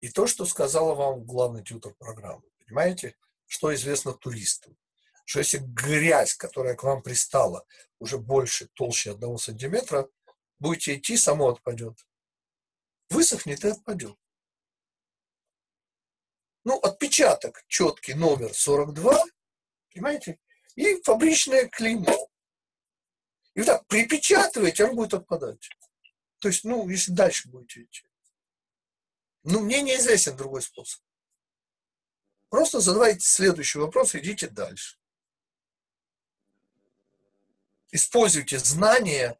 И то, что сказала вам главный тьютер программы, понимаете, что известно туристам что если грязь, которая к вам пристала, уже больше, толще одного сантиметра, будете идти, само отпадет. Высохнет и отпадет. Ну, отпечаток четкий, номер 42, понимаете, и фабричное клеймо. И вот так припечатываете, он будет отпадать. То есть, ну, если дальше будете идти. Ну, мне неизвестен другой способ. Просто задавайте следующий вопрос, идите дальше используйте знания,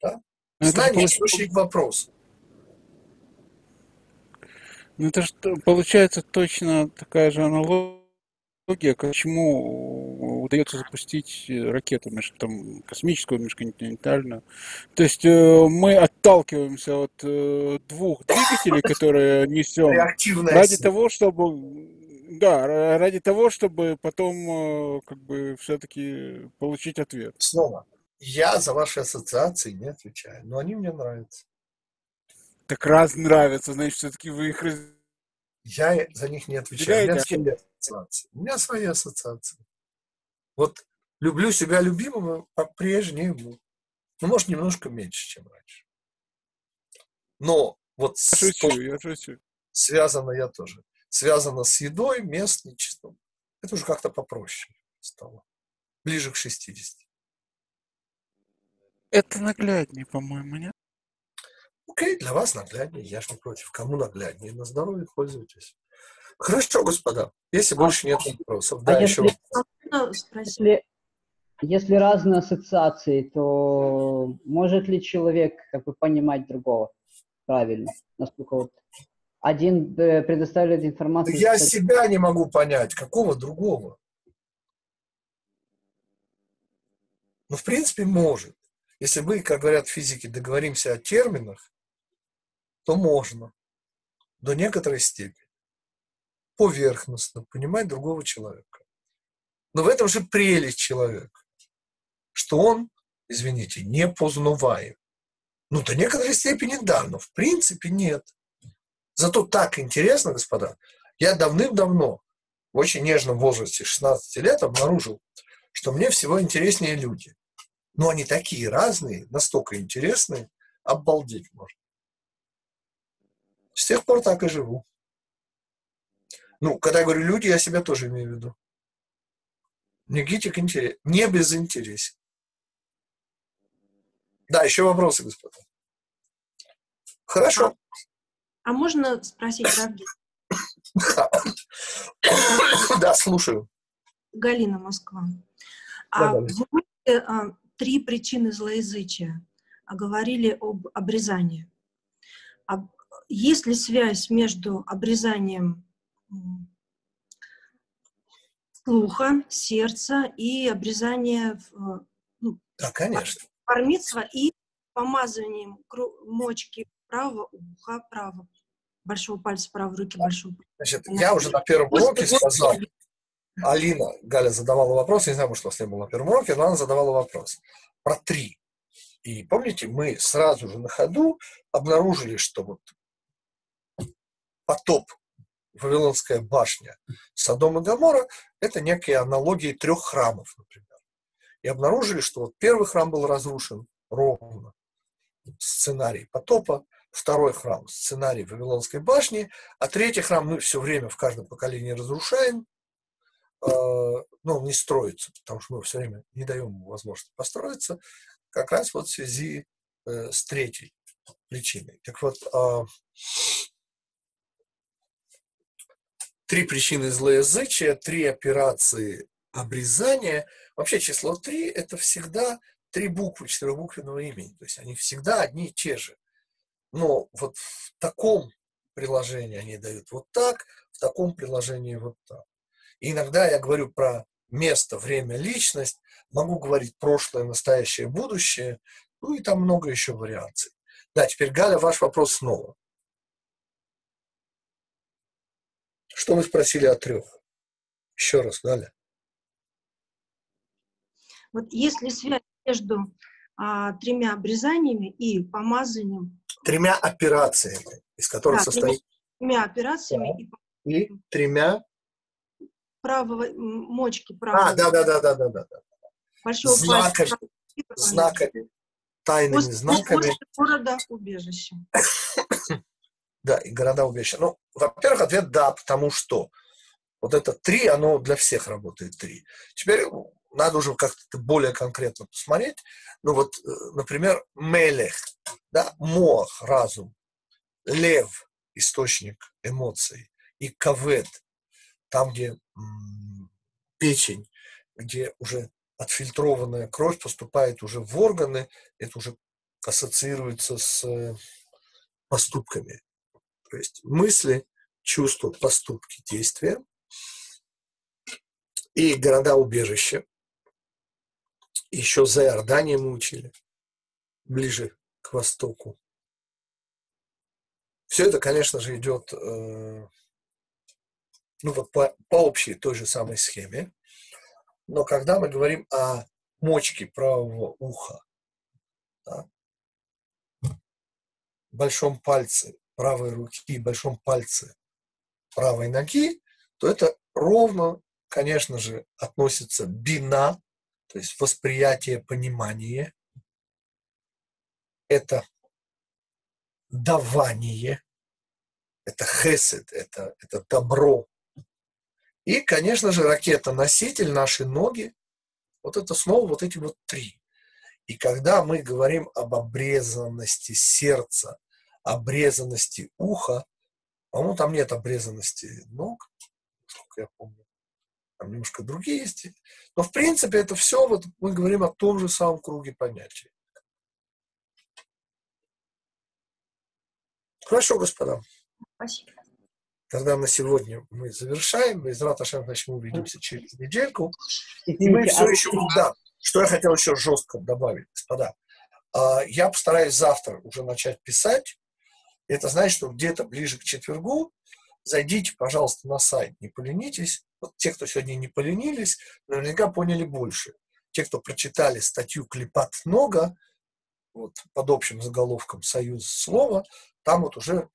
да? Ну, знания – источник вопроса. Ну, это же получается точно такая же аналогия, к чему удается запустить ракету там, космическую, межконтинентальную. То есть э, мы отталкиваемся от э, двух двигателей, которые несем, ради того, чтобы да, ради того, чтобы потом э, как бы все-таки получить ответ. Снова, я за ваши ассоциации не отвечаю, но они мне нравятся. Так раз нравятся, значит, все-таки вы их... Я за них не отвечаю. У меня свои ассоциации. У меня свои ассоциации. Вот люблю себя любимого по-прежнему. Ну, может, немножко меньше, чем раньше. Но вот я шучу, с... я шучу. связано я тоже связано с едой, местничеством. Это уже как-то попроще стало. Ближе к 60. Это нагляднее, по-моему, нет? Окей, для вас нагляднее, я ж не против. Кому нагляднее? На здоровье пользуйтесь. Хорошо, господа. Если больше нет вопросов. А да, если, еще. Если, если разные ассоциации, то может ли человек как бы понимать другого правильно? Насколько вот один э, предоставляет информацию... Я себя не могу понять, какого другого? Ну, в принципе, может. Если мы, как говорят физики, договоримся о терминах, то можно до некоторой степени поверхностно понимать другого человека. Но в этом же прелесть человека, что он, извините, не познаваем. Ну, до некоторой степени да, но в принципе нет. Зато так интересно, господа. Я давным-давно, в очень нежном возрасте, 16 лет, обнаружил, что мне всего интереснее люди. Но они такие разные, настолько интересные, обалдеть можно. С тех пор так и живу. Ну, когда я говорю люди, я себя тоже имею в виду. Никитик интерес, не безинтересен. Да, еще вопросы, господа. Хорошо. А можно спросить, Равгин? Да, слушаю. Галина, Москва. А вы а, три причины злоязычия. А говорили об обрезании. А есть ли связь между обрезанием слуха, сердца и обрезание ну, да, конечно. пармитства и помазыванием мочки правого уха, правого большого пальца правой руки, большого Значит, я уже на первом уроке сказал, Алина, Галя задавала вопрос, не знаю, может, у вас не было на первом уроке, но она задавала вопрос про три. И помните, мы сразу же на ходу обнаружили, что вот потоп, Вавилонская башня, Содом и Гамора – это некие аналогии трех храмов, например. И обнаружили, что вот первый храм был разрушен ровно, сценарий потопа, второй храм, сценарий Вавилонской башни, а третий храм мы все время в каждом поколении разрушаем, э, ну, не строится, потому что мы все время не даем ему возможности построиться, как раз вот в связи э, с третьей причиной. Так вот, э, три причины злоязычия, три операции обрезания. Вообще число три – это всегда три буквы четырехбуквенного имени. То есть они всегда одни и те же. Но вот в таком приложении они дают вот так, в таком приложении вот так. И иногда я говорю про место, время, личность, могу говорить прошлое, настоящее, будущее, ну и там много еще вариаций. Да, теперь, Галя, ваш вопрос снова. Что вы спросили о трех? Еще раз, Галя. Вот есть ли связь между а, тремя обрезаниями и помазанием тремя операциями, из которых да, состоит... Тремя операциями. Да. И... и тремя... Правого, мочки правого. А, да-да-да-да. да, да. Большого знаками, знаками, тайными после, знаками. После города убежища. да, и города убежища. Ну, во-первых, ответ да, потому что вот это три, оно для всех работает три. Теперь надо уже как-то более конкретно посмотреть. Ну вот, э, например, мелех, да, мох, разум, лев, источник эмоций, и кавед, там, где печень, где уже отфильтрованная кровь поступает уже в органы, это уже ассоциируется с э, поступками. То есть мысли, чувства, поступки, действия. И города-убежища, еще за Иорданией мы учили, ближе к востоку. Все это, конечно же, идет э, ну вот по, по общей той же самой схеме. Но когда мы говорим о мочке правого уха, да, большом пальце правой руки и большом пальце правой ноги, то это ровно, конечно же, относится бина, то есть восприятие, понимание, это давание, это хесед, это, это добро. И, конечно же, ракета-носитель, наши ноги, вот это снова вот эти вот три. И когда мы говорим об обрезанности сердца, обрезанности уха, по-моему, там нет обрезанности ног, насколько я помню там немножко другие есть. Но в принципе это все, вот мы говорим о том же самом круге понятий. Хорошо, господа. Спасибо. Тогда на сегодня мы завершаем. Без Раташем, значит, мы увидимся через недельку. И мы все еще, да, что я хотел еще жестко добавить, господа. А, я постараюсь завтра уже начать писать Это значит, что где-то ближе к четвергу зайдите, пожалуйста, на сайт, не поленитесь. Вот те, кто сегодня не поленились, наверняка поняли больше. Те, кто прочитали статью «Клепат много», вот, под общим заголовком «Союз слова», там вот уже,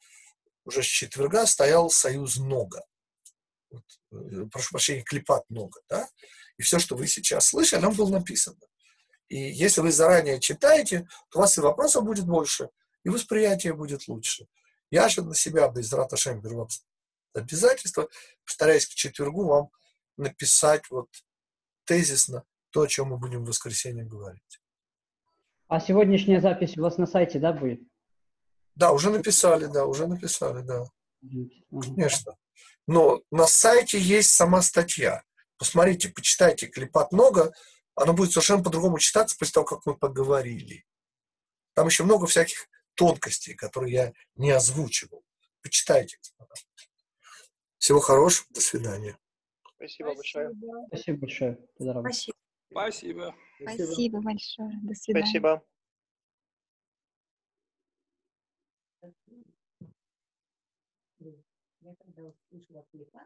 уже с четверга стоял «Союз много». Вот, э, прошу прощения, «Клепат много», да? И все, что вы сейчас слышали, там было написано. И если вы заранее читаете, то у вас и вопросов будет больше, и восприятие будет лучше. Я же на себя без Раташем беру обязательство, постараюсь к четвергу вам написать вот тезисно то, о чем мы будем в воскресенье говорить. А сегодняшняя запись у вас на сайте, да, будет? Да, уже написали, да, уже написали, да. Конечно. Но на сайте есть сама статья. Посмотрите, почитайте клипат много, оно будет совершенно по-другому читаться после того, как мы поговорили. Там еще много всяких тонкостей, которые я не озвучивал. Почитайте, господа. Всего хорошего, до свидания. Спасибо большое. Спасибо большое. Спасибо. Спасибо. Спасибо большое. До свидания. Спасибо. Я когда услышала клипа,